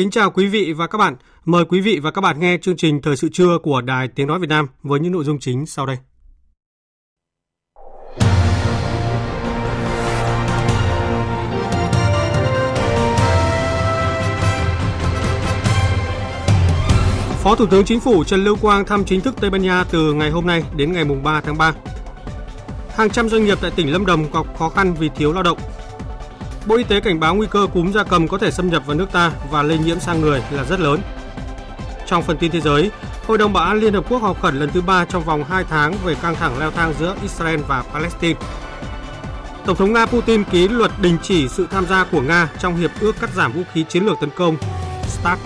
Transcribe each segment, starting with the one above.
Kính chào quý vị và các bạn. Mời quý vị và các bạn nghe chương trình Thời sự trưa của Đài Tiếng Nói Việt Nam với những nội dung chính sau đây. Phó Thủ tướng Chính phủ Trần Lưu Quang thăm chính thức Tây Ban Nha từ ngày hôm nay đến ngày 3 tháng 3. Hàng trăm doanh nghiệp tại tỉnh Lâm Đồng gặp khó khăn vì thiếu lao động Bộ Y tế cảnh báo nguy cơ cúm gia cầm có thể xâm nhập vào nước ta và lây nhiễm sang người là rất lớn. Trong phần tin thế giới, Hội đồng Bảo an Liên Hợp Quốc họp khẩn lần thứ ba trong vòng 2 tháng về căng thẳng leo thang giữa Israel và Palestine. Tổng thống Nga Putin ký luật đình chỉ sự tham gia của Nga trong hiệp ước cắt giảm vũ khí chiến lược tấn công START.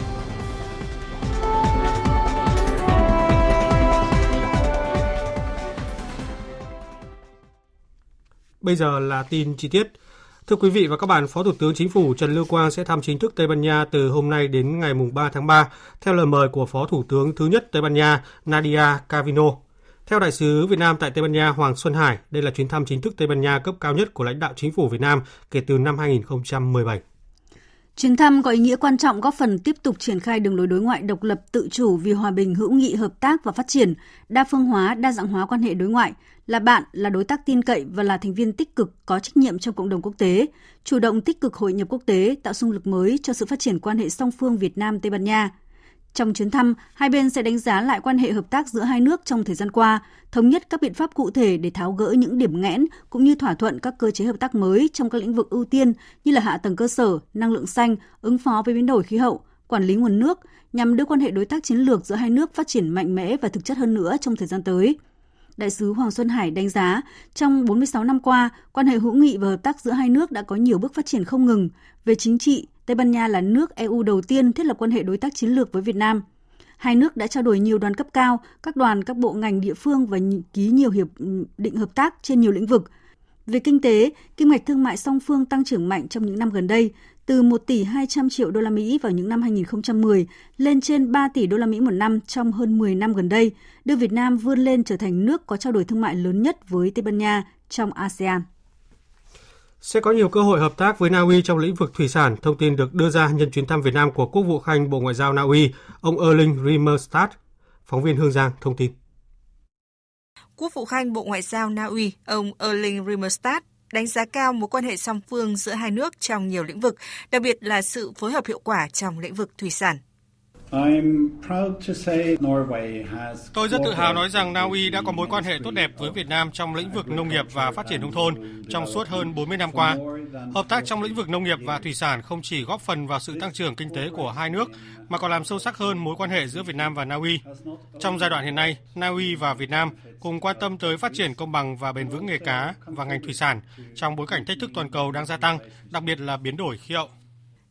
Bây giờ là tin chi tiết. Thưa quý vị và các bạn, Phó Thủ tướng Chính phủ Trần Lưu Quang sẽ thăm chính thức Tây Ban Nha từ hôm nay đến ngày 3 tháng 3, theo lời mời của Phó Thủ tướng thứ nhất Tây Ban Nha Nadia Cavino. Theo đại sứ Việt Nam tại Tây Ban Nha Hoàng Xuân Hải, đây là chuyến thăm chính thức Tây Ban Nha cấp cao nhất của lãnh đạo chính phủ Việt Nam kể từ năm 2017. Chuyến thăm có ý nghĩa quan trọng góp phần tiếp tục triển khai đường lối đối ngoại độc lập tự chủ vì hòa bình, hữu nghị, hợp tác và phát triển, đa phương hóa, đa dạng hóa quan hệ đối ngoại, là bạn, là đối tác tin cậy và là thành viên tích cực có trách nhiệm trong cộng đồng quốc tế, chủ động tích cực hội nhập quốc tế, tạo xung lực mới cho sự phát triển quan hệ song phương Việt Nam Tây Ban Nha. Trong chuyến thăm, hai bên sẽ đánh giá lại quan hệ hợp tác giữa hai nước trong thời gian qua, thống nhất các biện pháp cụ thể để tháo gỡ những điểm nghẽn cũng như thỏa thuận các cơ chế hợp tác mới trong các lĩnh vực ưu tiên như là hạ tầng cơ sở, năng lượng xanh, ứng phó với biến đổi khí hậu, quản lý nguồn nước nhằm đưa quan hệ đối tác chiến lược giữa hai nước phát triển mạnh mẽ và thực chất hơn nữa trong thời gian tới. Đại sứ Hoàng Xuân Hải đánh giá, trong 46 năm qua, quan hệ hữu nghị và hợp tác giữa hai nước đã có nhiều bước phát triển không ngừng. Về chính trị, Tây Ban Nha là nước EU đầu tiên thiết lập quan hệ đối tác chiến lược với Việt Nam. Hai nước đã trao đổi nhiều đoàn cấp cao, các đoàn, các bộ ngành địa phương và ký nhiều hiệp định hợp tác trên nhiều lĩnh vực. Về kinh tế, kim ngạch thương mại song phương tăng trưởng mạnh trong những năm gần đây, từ 1 tỷ 200 triệu đô la Mỹ vào những năm 2010 lên trên 3 tỷ đô la Mỹ một năm trong hơn 10 năm gần đây, đưa Việt Nam vươn lên trở thành nước có trao đổi thương mại lớn nhất với Tây Ban Nha trong ASEAN. Sẽ có nhiều cơ hội hợp tác với Na Uy trong lĩnh vực thủy sản, thông tin được đưa ra nhân chuyến thăm Việt Nam của Quốc vụ Khanh Bộ Ngoại giao Na Uy, ông Erling Rimmerstad. Phóng viên Hương Giang thông tin. Quốc vụ Khanh Bộ Ngoại giao Na Uy, ông Erling Rimmerstad đánh giá cao mối quan hệ song phương giữa hai nước trong nhiều lĩnh vực, đặc biệt là sự phối hợp hiệu quả trong lĩnh vực thủy sản. Tôi rất tự hào nói rằng Na Uy đã có mối quan hệ tốt đẹp với Việt Nam trong lĩnh vực nông nghiệp và phát triển nông thôn trong suốt hơn 40 năm qua. Hợp tác trong lĩnh vực nông nghiệp và thủy sản không chỉ góp phần vào sự tăng trưởng kinh tế của hai nước mà còn làm sâu sắc hơn mối quan hệ giữa Việt Nam và Na Uy. Trong giai đoạn hiện nay, Na Uy và Việt Nam cùng quan tâm tới phát triển công bằng và bền vững nghề cá và ngành thủy sản trong bối cảnh thách thức toàn cầu đang gia tăng, đặc biệt là biến đổi khí hậu.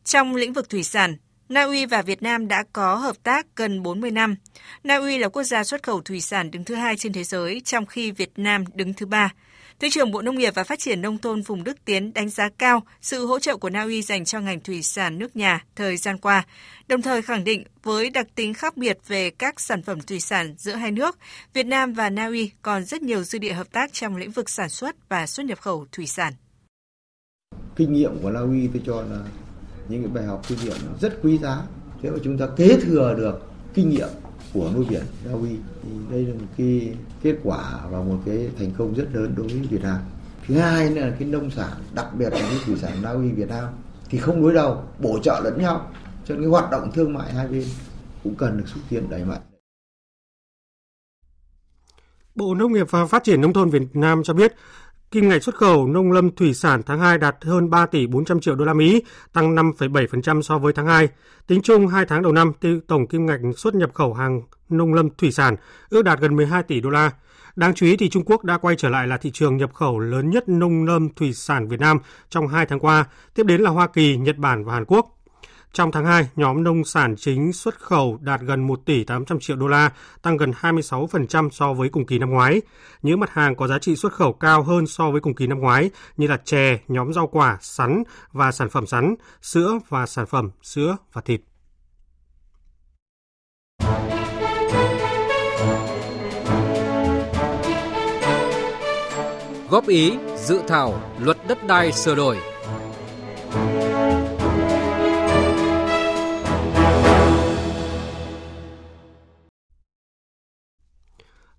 Trong lĩnh vực thủy sản, Na Uy và Việt Nam đã có hợp tác gần 40 năm. Na Uy là quốc gia xuất khẩu thủy sản đứng thứ hai trên thế giới, trong khi Việt Nam đứng thứ ba. Thứ trưởng Bộ Nông nghiệp và Phát triển Nông thôn Phùng Đức Tiến đánh giá cao sự hỗ trợ của Na Uy dành cho ngành thủy sản nước nhà thời gian qua, đồng thời khẳng định với đặc tính khác biệt về các sản phẩm thủy sản giữa hai nước, Việt Nam và Na Uy còn rất nhiều dư địa hợp tác trong lĩnh vực sản xuất và xuất nhập khẩu thủy sản. Kinh nghiệm của Na Uy tôi cho là những cái bài học kinh nghiệm rất quý giá. Thế mà chúng ta kế thừa được kinh nghiệm của nuôi biển Na Uy thì đây là một cái kết quả và một cái thành công rất lớn đối với Việt Nam. Thứ hai là cái nông sản, đặc biệt là cái thủy sản Na Uy Việt Nam thì không đối đầu, bổ trợ lẫn nhau. Cho cái hoạt động thương mại hai bên cũng cần được xúc tiến đẩy mạnh. Bộ Nông nghiệp và Phát triển Nông thôn Việt Nam cho biết Kim ngạch xuất khẩu nông lâm thủy sản tháng 2 đạt hơn 3 tỷ 400 triệu đô la Mỹ, tăng 5,7% so với tháng 2. Tính chung 2 tháng đầu năm, tổng kim ngạch xuất nhập khẩu hàng nông lâm thủy sản ước đạt gần 12 tỷ đô la. Đáng chú ý thì Trung Quốc đã quay trở lại là thị trường nhập khẩu lớn nhất nông lâm thủy sản Việt Nam trong 2 tháng qua, tiếp đến là Hoa Kỳ, Nhật Bản và Hàn Quốc. Trong tháng 2, nhóm nông sản chính xuất khẩu đạt gần 1 tỷ 800 triệu đô la, tăng gần 26% so với cùng kỳ năm ngoái. Những mặt hàng có giá trị xuất khẩu cao hơn so với cùng kỳ năm ngoái như là chè, nhóm rau quả, sắn và sản phẩm sắn, sữa và sản phẩm sữa và thịt. Góp ý dự thảo luật đất đai sửa đổi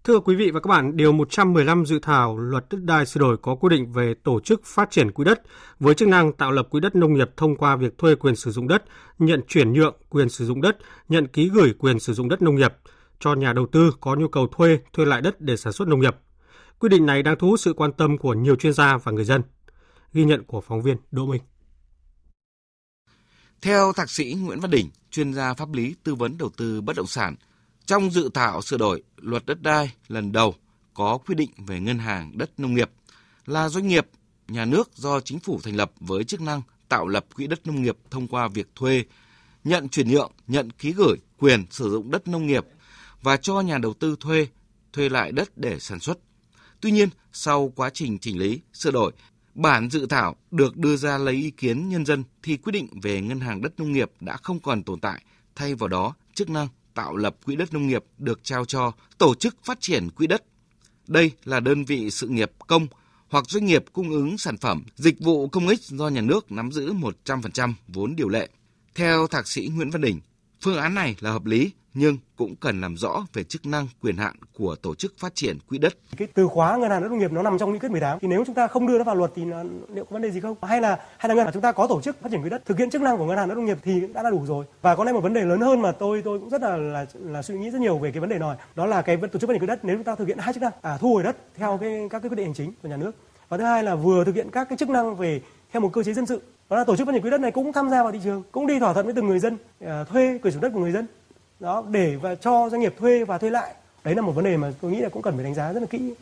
Thưa quý vị và các bạn, Điều 115 dự thảo luật đất đai sửa đổi có quy định về tổ chức phát triển quỹ đất với chức năng tạo lập quỹ đất nông nghiệp thông qua việc thuê quyền sử dụng đất, nhận chuyển nhượng quyền sử dụng đất, nhận ký gửi quyền sử dụng đất nông nghiệp cho nhà đầu tư có nhu cầu thuê, thuê lại đất để sản xuất nông nghiệp. Quy định này đang thu hút sự quan tâm của nhiều chuyên gia và người dân. Ghi nhận của phóng viên Đỗ Minh. Theo thạc sĩ Nguyễn Văn Đỉnh, chuyên gia pháp lý tư vấn đầu tư bất động sản, trong dự thảo sửa đổi luật đất đai lần đầu có quy định về ngân hàng đất nông nghiệp là doanh nghiệp nhà nước do chính phủ thành lập với chức năng tạo lập quỹ đất nông nghiệp thông qua việc thuê, nhận chuyển nhượng, nhận ký gửi quyền sử dụng đất nông nghiệp và cho nhà đầu tư thuê, thuê lại đất để sản xuất. Tuy nhiên, sau quá trình chỉnh lý, sửa đổi, bản dự thảo được đưa ra lấy ý kiến nhân dân thì quy định về ngân hàng đất nông nghiệp đã không còn tồn tại, thay vào đó chức năng tạo lập quỹ đất nông nghiệp được trao cho tổ chức phát triển quỹ đất. Đây là đơn vị sự nghiệp công hoặc doanh nghiệp cung ứng sản phẩm, dịch vụ công ích do nhà nước nắm giữ 100% vốn điều lệ. Theo thạc sĩ Nguyễn Văn Đình, phương án này là hợp lý nhưng cũng cần làm rõ về chức năng quyền hạn của tổ chức phát triển quỹ đất. Cái từ khóa ngân hàng đất nông nghiệp nó nằm trong nghị quyết 18 thì nếu chúng ta không đưa nó vào luật thì nó, liệu có vấn đề gì không? Hay là hay là ngân hàng chúng ta có tổ chức phát triển quỹ đất thực hiện chức năng của ngân hàng đất nông nghiệp thì đã là đủ rồi. Và có lẽ một vấn đề lớn hơn mà tôi tôi cũng rất là là, là suy nghĩ rất nhiều về cái vấn đề này đó là cái tổ chức phát triển quỹ đất nếu chúng ta thực hiện hai chức năng à, thu hồi đất theo cái các cái quyết định hành chính của nhà nước và thứ hai là vừa thực hiện các cái chức năng về theo một cơ chế dân sự đó là tổ chức phát triển quỹ đất này cũng tham gia vào thị trường cũng đi thỏa thuận với từng người dân à, thuê quyền sử dụng đất của người dân. Đó để và cho doanh nghiệp thuê và thuê lại. Đấy là một vấn đề mà tôi nghĩ là cũng cần phải đánh giá rất là kỹ.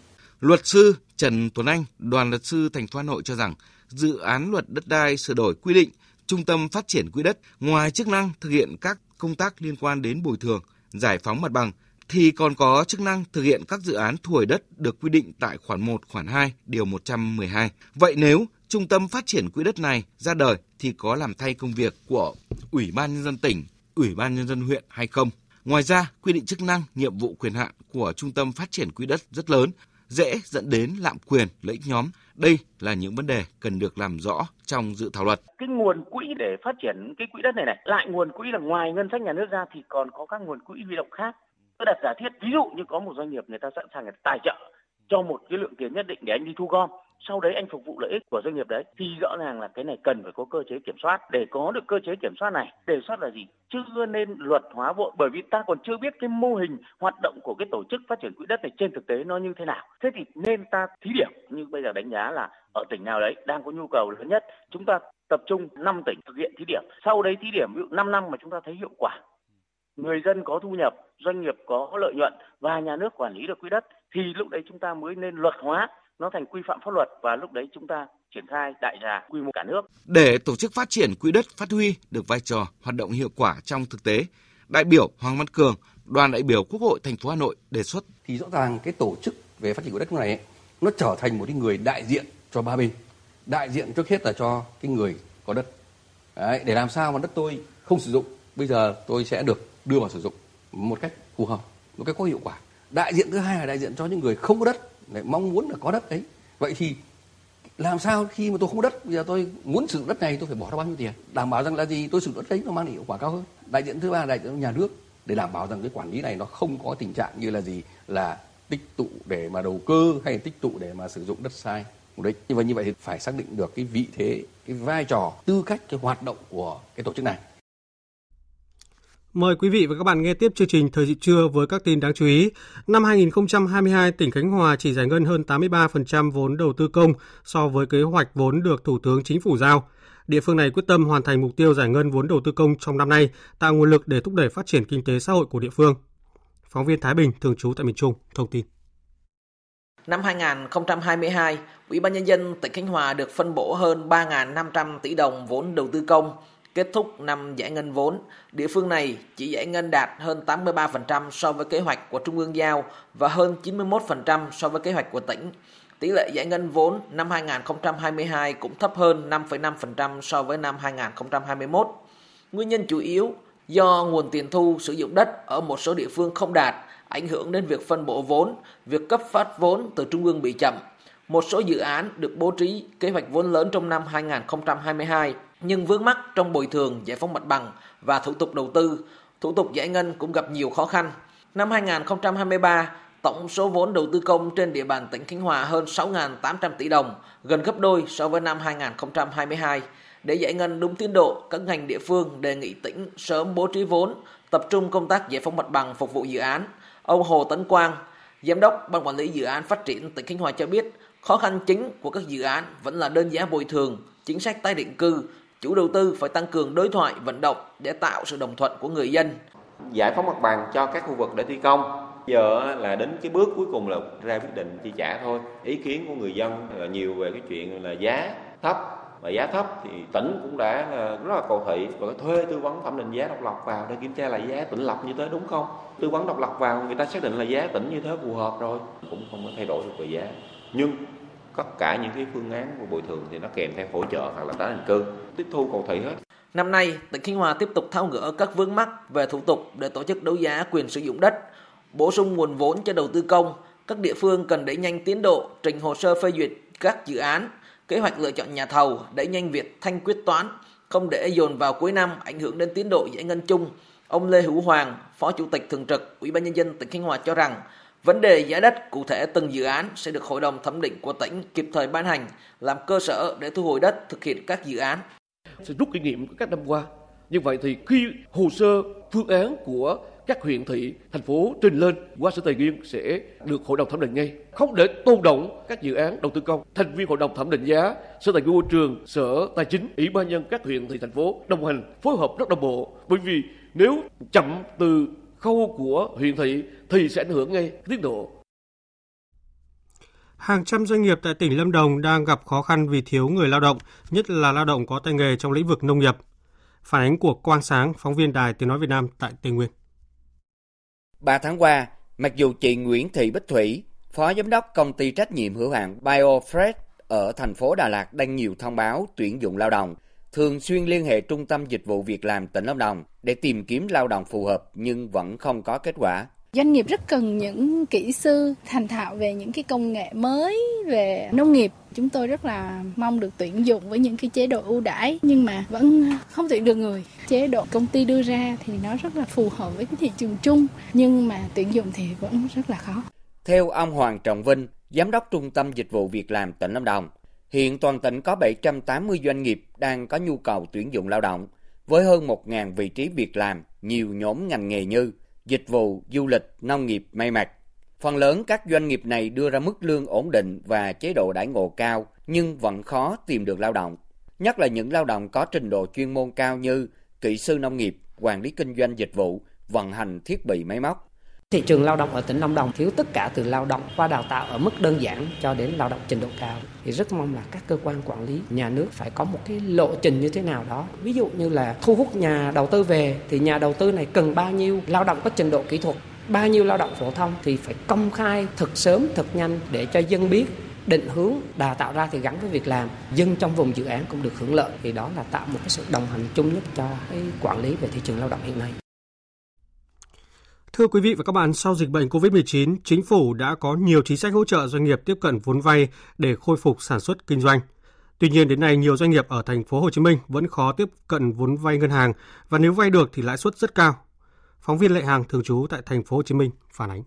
Luật sư Trần Tuấn Anh đoàn luật sư thành phố Hà Nội cho rằng dự án luật đất đai sửa đổi quy định trung tâm phát triển quỹ đất ngoài chức năng thực hiện các công tác liên quan đến bồi thường giải phóng mặt bằng thì còn có chức năng thực hiện các dự án thu hồi đất được quy định tại khoản 1, khoản 2, điều 112. Vậy nếu trung tâm phát triển quỹ đất này ra đời thì có làm thay công việc của Ủy ban nhân dân tỉnh Ủy ban Nhân dân huyện hay không. Ngoài ra, quy định chức năng, nhiệm vụ quyền hạn của Trung tâm Phát triển Quỹ đất rất lớn, dễ dẫn đến lạm quyền, lợi ích nhóm. Đây là những vấn đề cần được làm rõ trong dự thảo luật. Cái nguồn quỹ để phát triển cái quỹ đất này này, lại nguồn quỹ là ngoài ngân sách nhà nước ra thì còn có các nguồn quỹ huy động khác. Tôi đặt giả thiết ví dụ như có một doanh nghiệp người ta sẵn sàng người ta tài trợ cho một cái lượng tiền nhất định để anh đi thu gom sau đấy anh phục vụ lợi ích của doanh nghiệp đấy. Thì rõ ràng là cái này cần phải có cơ chế kiểm soát. Để có được cơ chế kiểm soát này, đề xuất là gì? Chưa nên luật hóa vội, bởi vì ta còn chưa biết cái mô hình hoạt động của cái tổ chức phát triển quỹ đất này trên thực tế nó như thế nào. Thế thì nên ta thí điểm. Như bây giờ đánh giá là ở tỉnh nào đấy đang có nhu cầu lớn nhất, chúng ta tập trung 5 tỉnh thực hiện thí điểm. Sau đấy thí điểm, ví dụ 5 năm mà chúng ta thấy hiệu quả. Người dân có thu nhập, doanh nghiệp có lợi nhuận và nhà nước quản lý được quỹ đất, thì lúc đấy chúng ta mới nên luật hóa nó thành quy phạm pháp luật và lúc đấy chúng ta triển khai đại trà quy mô cả nước. Để tổ chức phát triển quỹ đất phát huy được vai trò hoạt động hiệu quả trong thực tế, đại biểu Hoàng Văn Cường, đoàn đại biểu Quốc hội thành phố Hà Nội đề xuất thì rõ ràng cái tổ chức về phát triển quỹ đất này ấy, nó trở thành một cái người đại diện cho ba bên. Đại diện trước hết là cho cái người có đất. Đấy, để làm sao mà đất tôi không sử dụng, bây giờ tôi sẽ được đưa vào sử dụng một cách phù hợp, một cách có hiệu quả. Đại diện thứ hai là đại diện cho những người không có đất lại mong muốn là có đất đấy vậy thì làm sao khi mà tôi không có đất, bây giờ tôi muốn sử dụng đất này, tôi phải bỏ ra bao nhiêu tiền? Đảm bảo rằng là gì? Tôi sử dụng đất đấy nó mang lại hiệu quả cao hơn. Đại diện thứ ba là đại diện nhà nước để đảm bảo rằng cái quản lý này nó không có tình trạng như là gì? Là tích tụ để mà đầu cơ hay tích tụ để mà sử dụng đất sai. Mục đích như vậy như vậy thì phải xác định được cái vị thế, cái vai trò, tư cách, cái hoạt động của cái tổ chức này. Mời quý vị và các bạn nghe tiếp chương trình Thời sự trưa với các tin đáng chú ý. Năm 2022, tỉnh Khánh Hòa chỉ giải ngân hơn 83% vốn đầu tư công so với kế hoạch vốn được Thủ tướng Chính phủ giao. Địa phương này quyết tâm hoàn thành mục tiêu giải ngân vốn đầu tư công trong năm nay, tạo nguồn lực để thúc đẩy phát triển kinh tế xã hội của địa phương. Phóng viên Thái Bình, thường trú tại miền Trung, thông tin. Năm 2022, Ủy ban Nhân dân tỉnh Khánh Hòa được phân bổ hơn 3.500 tỷ đồng vốn đầu tư công. Kết thúc năm giải ngân vốn, địa phương này chỉ giải ngân đạt hơn 83% so với kế hoạch của Trung ương giao và hơn 91% so với kế hoạch của tỉnh. Tỷ lệ giải ngân vốn năm 2022 cũng thấp hơn 5,5% so với năm 2021. Nguyên nhân chủ yếu do nguồn tiền thu sử dụng đất ở một số địa phương không đạt, ảnh hưởng đến việc phân bổ vốn, việc cấp phát vốn từ trung ương bị chậm. Một số dự án được bố trí kế hoạch vốn lớn trong năm 2022 nhưng vướng mắc trong bồi thường, giải phóng mặt bằng và thủ tục đầu tư, thủ tục giải ngân cũng gặp nhiều khó khăn. Năm 2023, tổng số vốn đầu tư công trên địa bàn tỉnh Khánh Hòa hơn 6.800 tỷ đồng, gần gấp đôi so với năm 2022. Để giải ngân đúng tiến độ, các ngành địa phương đề nghị tỉnh sớm bố trí vốn, tập trung công tác giải phóng mặt bằng phục vụ dự án. Ông Hồ Tấn Quang, Giám đốc Ban Quản lý Dự án Phát triển tỉnh Khánh Hòa cho biết, khó khăn chính của các dự án vẫn là đơn giá bồi thường, chính sách tái định cư, chủ đầu tư phải tăng cường đối thoại, vận động để tạo sự đồng thuận của người dân. Giải phóng mặt bằng cho các khu vực để thi công. Giờ là đến cái bước cuối cùng là ra quyết định chi trả thôi. Ý kiến của người dân là nhiều về cái chuyện là giá thấp và giá thấp thì tỉnh cũng đã ờ, rất là cầu thị và thuê tư vấn thẩm định giá độc lập vào để kiểm tra lại giá tỉnh lập như thế đúng không tư vấn độc lập vào, người ta xác định là giá tỉnh như thế phù hợp rồi cũng không có thay đổi được về giá nhưng tất cả những cái phương án của bồi thường thì nó kèm theo hỗ trợ hoặc là tái định cư tiếp thu cầu thị hết Năm nay, tỉnh Khánh Hòa tiếp tục tháo gỡ các vướng mắc về thủ tục để tổ chức đấu giá quyền sử dụng đất, bổ sung nguồn vốn cho đầu tư công. Các địa phương cần đẩy nhanh tiến độ trình hồ sơ phê duyệt các dự án, kế hoạch lựa chọn nhà thầu, đẩy nhanh việc thanh quyết toán, không để dồn vào cuối năm ảnh hưởng đến tiến độ giải ngân chung. Ông Lê Hữu Hoàng, Phó Chủ tịch Thường trực Ủy ban nhân dân tỉnh Khánh Hòa cho rằng Vấn đề giá đất cụ thể từng dự án sẽ được Hội đồng thẩm định của tỉnh kịp thời ban hành làm cơ sở để thu hồi đất thực hiện các dự án. Sẽ rút kinh nghiệm các năm qua. Như vậy thì khi hồ sơ phương án của các huyện thị, thành phố trình lên qua sở tài nguyên sẽ được hội đồng thẩm định ngay. Không để tôn động các dự án đầu tư công. Thành viên hội đồng thẩm định giá, sở tài nguyên môi trường, sở tài chính, ủy ban nhân các huyện thị thành phố đồng hành phối hợp rất đồng bộ. Bởi vì nếu chậm từ khâu của huyện thị thì sẽ ảnh hưởng ngay tiến độ. Hàng trăm doanh nghiệp tại tỉnh Lâm Đồng đang gặp khó khăn vì thiếu người lao động, nhất là lao động có tay nghề trong lĩnh vực nông nghiệp. Phản ánh của Quang Sáng, phóng viên Đài Tiếng Nói Việt Nam tại Tây Nguyên. 3 tháng qua, mặc dù chị Nguyễn Thị Bích Thủy, Phó Giám đốc Công ty trách nhiệm hữu hạn BioFresh ở thành phố Đà Lạt đăng nhiều thông báo tuyển dụng lao động, thường xuyên liên hệ Trung tâm Dịch vụ Việc làm tỉnh Lâm Đồng để tìm kiếm lao động phù hợp nhưng vẫn không có kết quả. Doanh nghiệp rất cần những kỹ sư thành thạo về những cái công nghệ mới về nông nghiệp. Chúng tôi rất là mong được tuyển dụng với những cái chế độ ưu đãi nhưng mà vẫn không tuyển được người. Chế độ công ty đưa ra thì nó rất là phù hợp với cái thị trường chung nhưng mà tuyển dụng thì vẫn rất là khó. Theo ông Hoàng Trọng Vinh, Giám đốc Trung tâm Dịch vụ Việc làm tỉnh Lâm Đồng, hiện toàn tỉnh có 780 doanh nghiệp đang có nhu cầu tuyển dụng lao động với hơn 1.000 vị trí việc làm, nhiều nhóm ngành nghề như dịch vụ, du lịch, nông nghiệp, may mặc. Phần lớn các doanh nghiệp này đưa ra mức lương ổn định và chế độ đãi ngộ cao nhưng vẫn khó tìm được lao động. Nhất là những lao động có trình độ chuyên môn cao như kỹ sư nông nghiệp, quản lý kinh doanh dịch vụ, vận hành thiết bị máy móc. Thị trường lao động ở tỉnh Lâm Đồng thiếu tất cả từ lao động qua đào tạo ở mức đơn giản cho đến lao động trình độ cao. Thì rất mong là các cơ quan quản lý nhà nước phải có một cái lộ trình như thế nào đó. Ví dụ như là thu hút nhà đầu tư về thì nhà đầu tư này cần bao nhiêu lao động có trình độ kỹ thuật, bao nhiêu lao động phổ thông thì phải công khai thật sớm, thật nhanh để cho dân biết định hướng đào tạo ra thì gắn với việc làm dân trong vùng dự án cũng được hưởng lợi thì đó là tạo một cái sự đồng hành chung nhất cho cái quản lý về thị trường lao động hiện nay Thưa quý vị và các bạn, sau dịch bệnh COVID-19, chính phủ đã có nhiều chính sách hỗ trợ doanh nghiệp tiếp cận vốn vay để khôi phục sản xuất kinh doanh. Tuy nhiên đến nay nhiều doanh nghiệp ở thành phố Hồ Chí Minh vẫn khó tiếp cận vốn vay ngân hàng và nếu vay được thì lãi suất rất cao. Phóng viên Lệ Hàng thường trú tại thành phố Hồ Chí Minh phản ánh.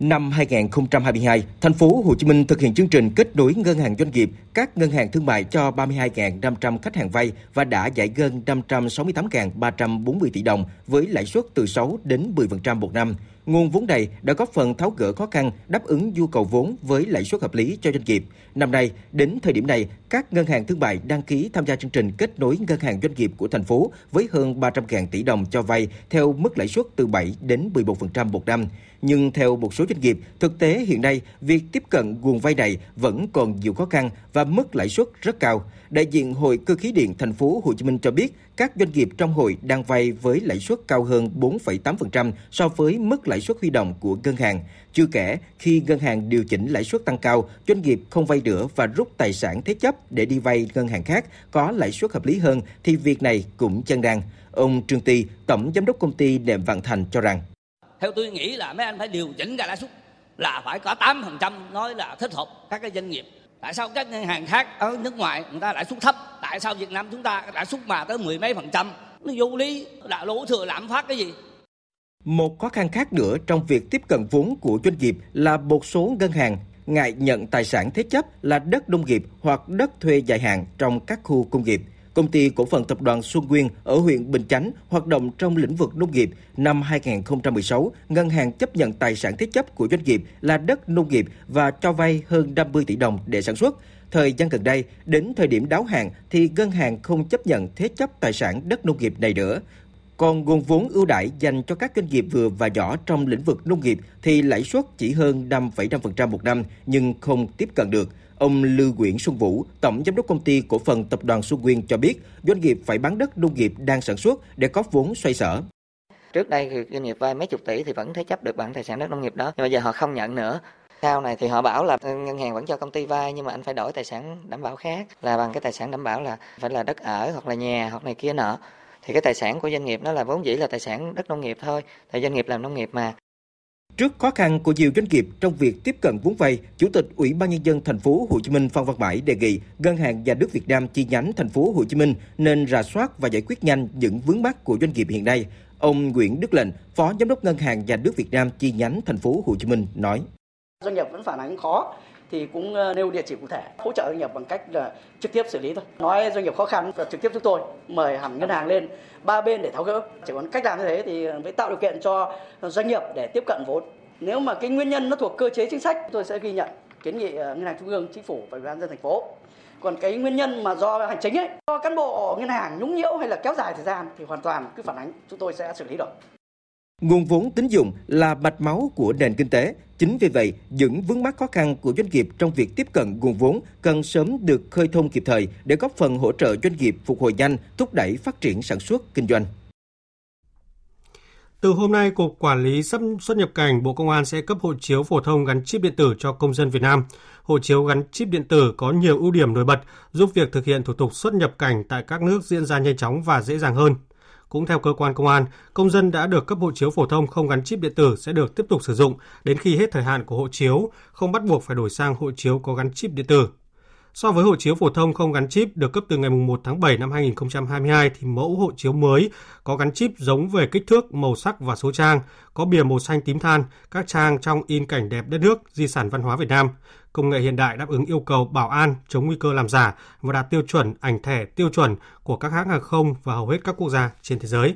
Năm 2022, thành phố Hồ Chí Minh thực hiện chương trình kết nối ngân hàng doanh nghiệp, các ngân hàng thương mại cho 32.500 khách hàng vay và đã giải ngân 568.340 tỷ đồng với lãi suất từ 6 đến 10% một năm. Nguồn vốn này đã góp phần tháo gỡ khó khăn, đáp ứng nhu cầu vốn với lãi suất hợp lý cho doanh nghiệp. Năm nay, đến thời điểm này, các ngân hàng thương mại đăng ký tham gia chương trình kết nối ngân hàng doanh nghiệp của thành phố với hơn 300.000 tỷ đồng cho vay theo mức lãi suất từ 7 đến 11% một năm. Nhưng theo một số doanh nghiệp, thực tế hiện nay, việc tiếp cận nguồn vay này vẫn còn nhiều khó khăn và mức lãi suất rất cao. Đại diện Hội Cơ khí điện thành phố Hồ Chí Minh cho biết, các doanh nghiệp trong hội đang vay với lãi suất cao hơn 4,8% so với mức lãi suất huy động của ngân hàng. Chưa kể, khi ngân hàng điều chỉnh lãi suất tăng cao, doanh nghiệp không vay nữa và rút tài sản thế chấp để đi vay ngân hàng khác có lãi suất hợp lý hơn thì việc này cũng chân đang. Ông Trương Ti, tổng giám đốc công ty Nệm Vạn Thành cho rằng theo tôi nghĩ là mấy anh phải điều chỉnh cái lãi suất là phải có 8% nói là thích hợp các cái doanh nghiệp. Tại sao các ngân hàng khác ở nước ngoài người ta lãi suất thấp? Tại sao Việt Nam chúng ta lãi suất mà tới mười mấy phần trăm? Nó vô lý, là lỗ thừa lạm phát cái gì? Một khó khăn khác nữa trong việc tiếp cận vốn của doanh nghiệp là một số ngân hàng ngại nhận tài sản thế chấp là đất nông nghiệp hoặc đất thuê dài hạn trong các khu công nghiệp. Công ty cổ phần tập đoàn Xuân Nguyên ở huyện Bình Chánh hoạt động trong lĩnh vực nông nghiệp. Năm 2016, ngân hàng chấp nhận tài sản thế chấp của doanh nghiệp là đất nông nghiệp và cho vay hơn 50 tỷ đồng để sản xuất. Thời gian gần đây, đến thời điểm đáo hạn thì ngân hàng không chấp nhận thế chấp tài sản đất nông nghiệp này nữa. Còn nguồn vốn ưu đãi dành cho các doanh nghiệp vừa và nhỏ trong lĩnh vực nông nghiệp thì lãi suất chỉ hơn 5,5% một năm nhưng không tiếp cận được. Ông Lưu Nguyễn Xuân Vũ, Tổng Giám đốc Công ty Cổ phần Tập đoàn Xuân Nguyên cho biết, doanh nghiệp phải bán đất nông nghiệp đang sản xuất để có vốn xoay sở. Trước đây thì doanh nghiệp vay mấy chục tỷ thì vẫn thế chấp được bằng tài sản đất nông nghiệp đó, nhưng bây giờ họ không nhận nữa. Sau này thì họ bảo là ừ, ngân hàng vẫn cho công ty vay nhưng mà anh phải đổi tài sản đảm bảo khác là bằng cái tài sản đảm bảo là phải là đất ở hoặc là nhà hoặc này kia nọ thì cái tài sản của doanh nghiệp nó là vốn dĩ là tài sản đất nông nghiệp thôi tại doanh nghiệp làm nông nghiệp mà Trước khó khăn của nhiều doanh nghiệp trong việc tiếp cận vốn vay, Chủ tịch Ủy ban nhân dân thành phố Hồ Chí Minh Phan Văn Mãi đề nghị Ngân hàng Nhà nước Việt Nam chi nhánh thành phố Hồ Chí Minh nên rà soát và giải quyết nhanh những vướng mắc của doanh nghiệp hiện nay. Ông Nguyễn Đức Lệnh, Phó Giám đốc Ngân hàng Nhà nước Việt Nam chi nhánh thành phố Hồ Chí Minh nói: Doanh nghiệp vẫn phản ánh khó thì cũng ờ, nêu địa chỉ cụ thể, hỗ trợ doanh nghiệp bằng cách là trực tiếp xử lý thôi. Nói doanh nghiệp khó khăn và trực tiếp chúng tôi, mời hẳn ngân hàng lên ba bên để tháo gỡ. Chỉ còn cách làm như thế thì mới tạo điều kiện cho doanh nghiệp để tiếp cận vốn. Nếu mà cái nguyên nhân nó thuộc cơ chế chính sách, tôi sẽ ghi nhận, kiến nghị ờ, ngân hàng trung ương, chính phủ và ủy ban dân thành phố. Còn cái nguyên nhân mà do hành chính ấy, do cán bộ ngân hàng nhũng nhiễu hay là kéo dài thời gian thì hoàn toàn cứ phản ánh, chúng tôi sẽ xử lý được. Nguồn vốn tín dụng là mạch máu của nền kinh tế. Chính vì vậy, những vướng mắc khó khăn của doanh nghiệp trong việc tiếp cận nguồn vốn cần sớm được khơi thông kịp thời để góp phần hỗ trợ doanh nghiệp phục hồi nhanh, thúc đẩy phát triển sản xuất, kinh doanh. Từ hôm nay, Cục Quản lý xuất nhập cảnh Bộ Công an sẽ cấp hộ chiếu phổ thông gắn chip điện tử cho công dân Việt Nam. Hộ chiếu gắn chip điện tử có nhiều ưu điểm nổi bật, giúp việc thực hiện thủ tục xuất nhập cảnh tại các nước diễn ra nhanh chóng và dễ dàng hơn. Cũng theo cơ quan công an, công dân đã được cấp hộ chiếu phổ thông không gắn chip điện tử sẽ được tiếp tục sử dụng đến khi hết thời hạn của hộ chiếu, không bắt buộc phải đổi sang hộ chiếu có gắn chip điện tử. So với hộ chiếu phổ thông không gắn chip được cấp từ ngày 1 tháng 7 năm 2022 thì mẫu hộ chiếu mới có gắn chip giống về kích thước, màu sắc và số trang, có bìa màu xanh tím than, các trang trong in cảnh đẹp đất nước, di sản văn hóa Việt Nam. Công nghệ hiện đại đáp ứng yêu cầu bảo an, chống nguy cơ làm giả và đạt tiêu chuẩn ảnh thẻ tiêu chuẩn của các hãng hàng không và hầu hết các quốc gia trên thế giới.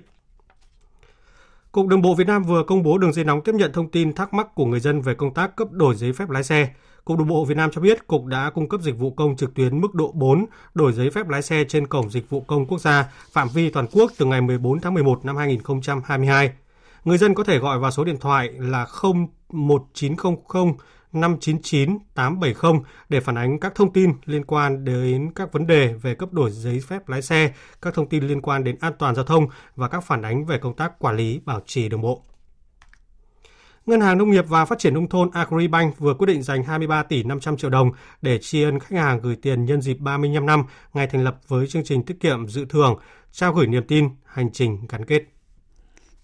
Cục Đường bộ Việt Nam vừa công bố đường dây nóng tiếp nhận thông tin thắc mắc của người dân về công tác cấp đổi giấy phép lái xe. Cục Đường bộ Việt Nam cho biết cục đã cung cấp dịch vụ công trực tuyến mức độ 4 đổi giấy phép lái xe trên cổng dịch vụ công quốc gia phạm vi toàn quốc từ ngày 14 tháng 11 năm 2022. Người dân có thể gọi vào số điện thoại là 01900 599 870 để phản ánh các thông tin liên quan đến các vấn đề về cấp đổi giấy phép lái xe, các thông tin liên quan đến an toàn giao thông và các phản ánh về công tác quản lý bảo trì đường bộ. Ngân hàng Nông nghiệp và Phát triển Nông thôn Agribank vừa quyết định dành 23 tỷ 500 triệu đồng để tri ân khách hàng gửi tiền nhân dịp 35 năm ngày thành lập với chương trình tiết kiệm dự thưởng, trao gửi niềm tin, hành trình gắn kết.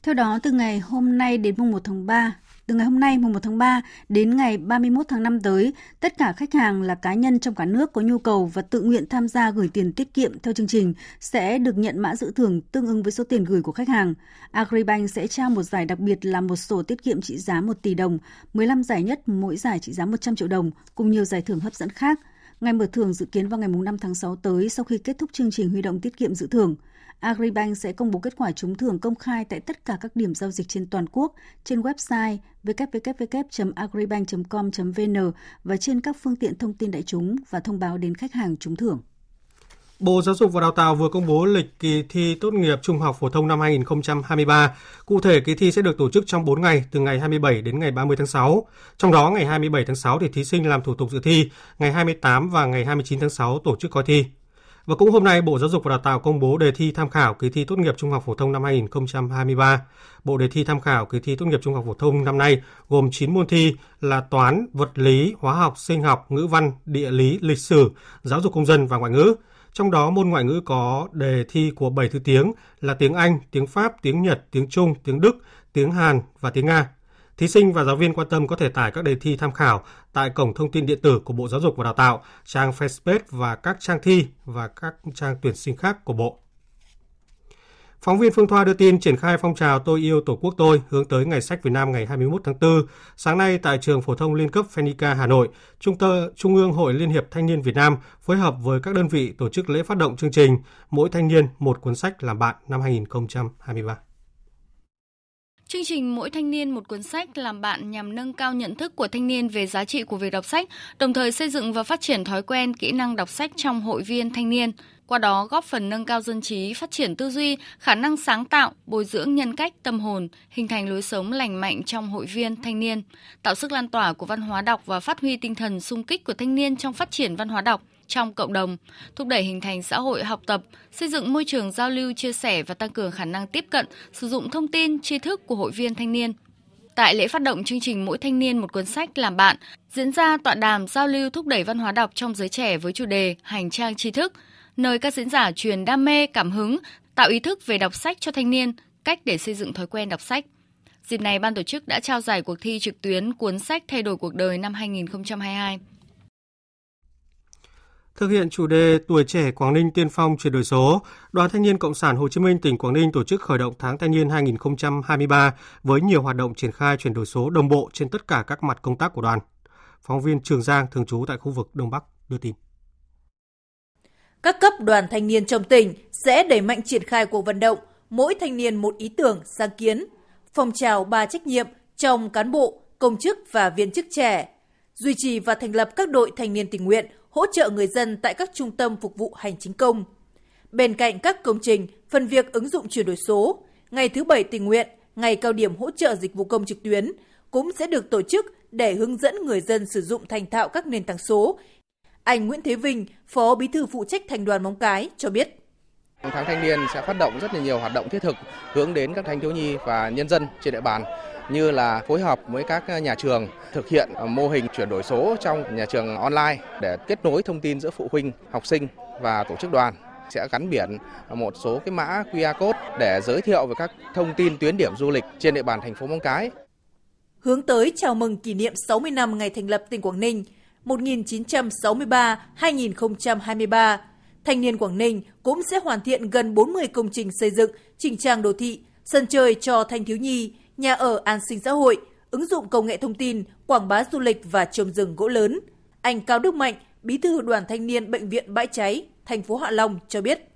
Theo đó, từ ngày hôm nay đến mùng 1 tháng 3, từ ngày hôm nay mùng 1 tháng 3 đến ngày 31 tháng 5 tới, tất cả khách hàng là cá nhân trong cả nước có nhu cầu và tự nguyện tham gia gửi tiền tiết kiệm theo chương trình sẽ được nhận mã dự thưởng tương ứng với số tiền gửi của khách hàng. Agribank sẽ trao một giải đặc biệt là một sổ tiết kiệm trị giá 1 tỷ đồng, 15 giải nhất mỗi giải trị giá 100 triệu đồng cùng nhiều giải thưởng hấp dẫn khác. Ngày mở thưởng dự kiến vào ngày 5 tháng 6 tới sau khi kết thúc chương trình huy động tiết kiệm dự thưởng. Agribank sẽ công bố kết quả trúng thưởng công khai tại tất cả các điểm giao dịch trên toàn quốc, trên website www.agribank.com.vn và trên các phương tiện thông tin đại chúng và thông báo đến khách hàng trúng thưởng. Bộ Giáo dục và Đào tạo vừa công bố lịch kỳ thi tốt nghiệp trung học phổ thông năm 2023. Cụ thể, kỳ thi sẽ được tổ chức trong 4 ngày, từ ngày 27 đến ngày 30 tháng 6. Trong đó, ngày 27 tháng 6 thì thí sinh làm thủ tục dự thi, ngày 28 và ngày 29 tháng 6 tổ chức coi thi. Và cũng hôm nay, Bộ Giáo dục và Đào tạo công bố đề thi tham khảo kỳ thi tốt nghiệp trung học phổ thông năm 2023. Bộ đề thi tham khảo kỳ thi tốt nghiệp trung học phổ thông năm nay gồm 9 môn thi là toán, vật lý, hóa học, sinh học, ngữ văn, địa lý, lịch sử, giáo dục công dân và ngoại ngữ. Trong đó môn ngoại ngữ có đề thi của 7 thứ tiếng là tiếng Anh, tiếng Pháp, tiếng Nhật, tiếng Trung, tiếng Đức, tiếng Hàn và tiếng Nga. Thí sinh và giáo viên quan tâm có thể tải các đề thi tham khảo tại cổng thông tin điện tử của Bộ Giáo dục và Đào tạo, trang Facebook và các trang thi và các trang tuyển sinh khác của Bộ. Phóng viên Phương Thoa đưa tin triển khai phong trào Tôi yêu Tổ quốc tôi hướng tới Ngày sách Việt Nam ngày 21 tháng 4. Sáng nay tại trường phổ thông liên cấp Phenica Hà Nội, Trung, tơ, Trung ương Hội Liên hiệp Thanh niên Việt Nam phối hợp với các đơn vị tổ chức lễ phát động chương trình Mỗi thanh niên một cuốn sách làm bạn năm 2023. Chương trình Mỗi thanh niên một cuốn sách làm bạn nhằm nâng cao nhận thức của thanh niên về giá trị của việc đọc sách, đồng thời xây dựng và phát triển thói quen kỹ năng đọc sách trong hội viên thanh niên. Qua đó góp phần nâng cao dân trí, phát triển tư duy, khả năng sáng tạo, bồi dưỡng nhân cách, tâm hồn, hình thành lối sống lành mạnh trong hội viên thanh niên, tạo sức lan tỏa của văn hóa đọc và phát huy tinh thần sung kích của thanh niên trong phát triển văn hóa đọc trong cộng đồng, thúc đẩy hình thành xã hội học tập, xây dựng môi trường giao lưu chia sẻ và tăng cường khả năng tiếp cận, sử dụng thông tin, tri thức của hội viên thanh niên. Tại lễ phát động chương trình Mỗi thanh niên một cuốn sách làm bạn, diễn ra tọa đàm giao lưu thúc đẩy văn hóa đọc trong giới trẻ với chủ đề Hành trang tri thức, nơi các diễn giả truyền đam mê, cảm hứng, tạo ý thức về đọc sách cho thanh niên, cách để xây dựng thói quen đọc sách. Dịp này, ban tổ chức đã trao giải cuộc thi trực tuyến cuốn sách Thay đổi cuộc đời năm 2022. Thực hiện chủ đề Tuổi trẻ Quảng Ninh tiên phong chuyển đổi số, Đoàn Thanh niên Cộng sản Hồ Chí Minh tỉnh Quảng Ninh tổ chức khởi động tháng thanh niên 2023 với nhiều hoạt động triển khai chuyển đổi số đồng bộ trên tất cả các mặt công tác của đoàn. Phóng viên Trường Giang thường trú tại khu vực Đông Bắc đưa tin. Các cấp đoàn thanh niên trong tỉnh sẽ đẩy mạnh triển khai cuộc vận động mỗi thanh niên một ý tưởng, sáng kiến, phong trào ba trách nhiệm trong cán bộ, công chức và viên chức trẻ, duy trì và thành lập các đội thanh niên tình nguyện hỗ trợ người dân tại các trung tâm phục vụ hành chính công. Bên cạnh các công trình, phần việc ứng dụng chuyển đổi số, ngày thứ bảy tình nguyện, ngày cao điểm hỗ trợ dịch vụ công trực tuyến cũng sẽ được tổ chức để hướng dẫn người dân sử dụng thành thạo các nền tảng số. Anh Nguyễn Thế Vinh, Phó Bí thư phụ trách thành đoàn Móng Cái cho biết. Tháng thanh niên sẽ phát động rất là nhiều hoạt động thiết thực hướng đến các thanh thiếu nhi và nhân dân trên địa bàn như là phối hợp với các nhà trường thực hiện mô hình chuyển đổi số trong nhà trường online để kết nối thông tin giữa phụ huynh, học sinh và tổ chức đoàn sẽ gắn biển một số cái mã QR code để giới thiệu về các thông tin tuyến điểm du lịch trên địa bàn thành phố Móng Cái. Hướng tới chào mừng kỷ niệm 60 năm ngày thành lập tỉnh Quảng Ninh 1963-2023, Thanh niên Quảng Ninh cũng sẽ hoàn thiện gần 40 công trình xây dựng, chỉnh trang đô thị, sân chơi cho thanh thiếu nhi, nhà ở an sinh xã hội, ứng dụng công nghệ thông tin, quảng bá du lịch và trồng rừng gỗ lớn. Anh Cao Đức Mạnh, Bí thư Đoàn Thanh niên Bệnh viện Bãi Cháy, thành phố Hạ Long cho biết.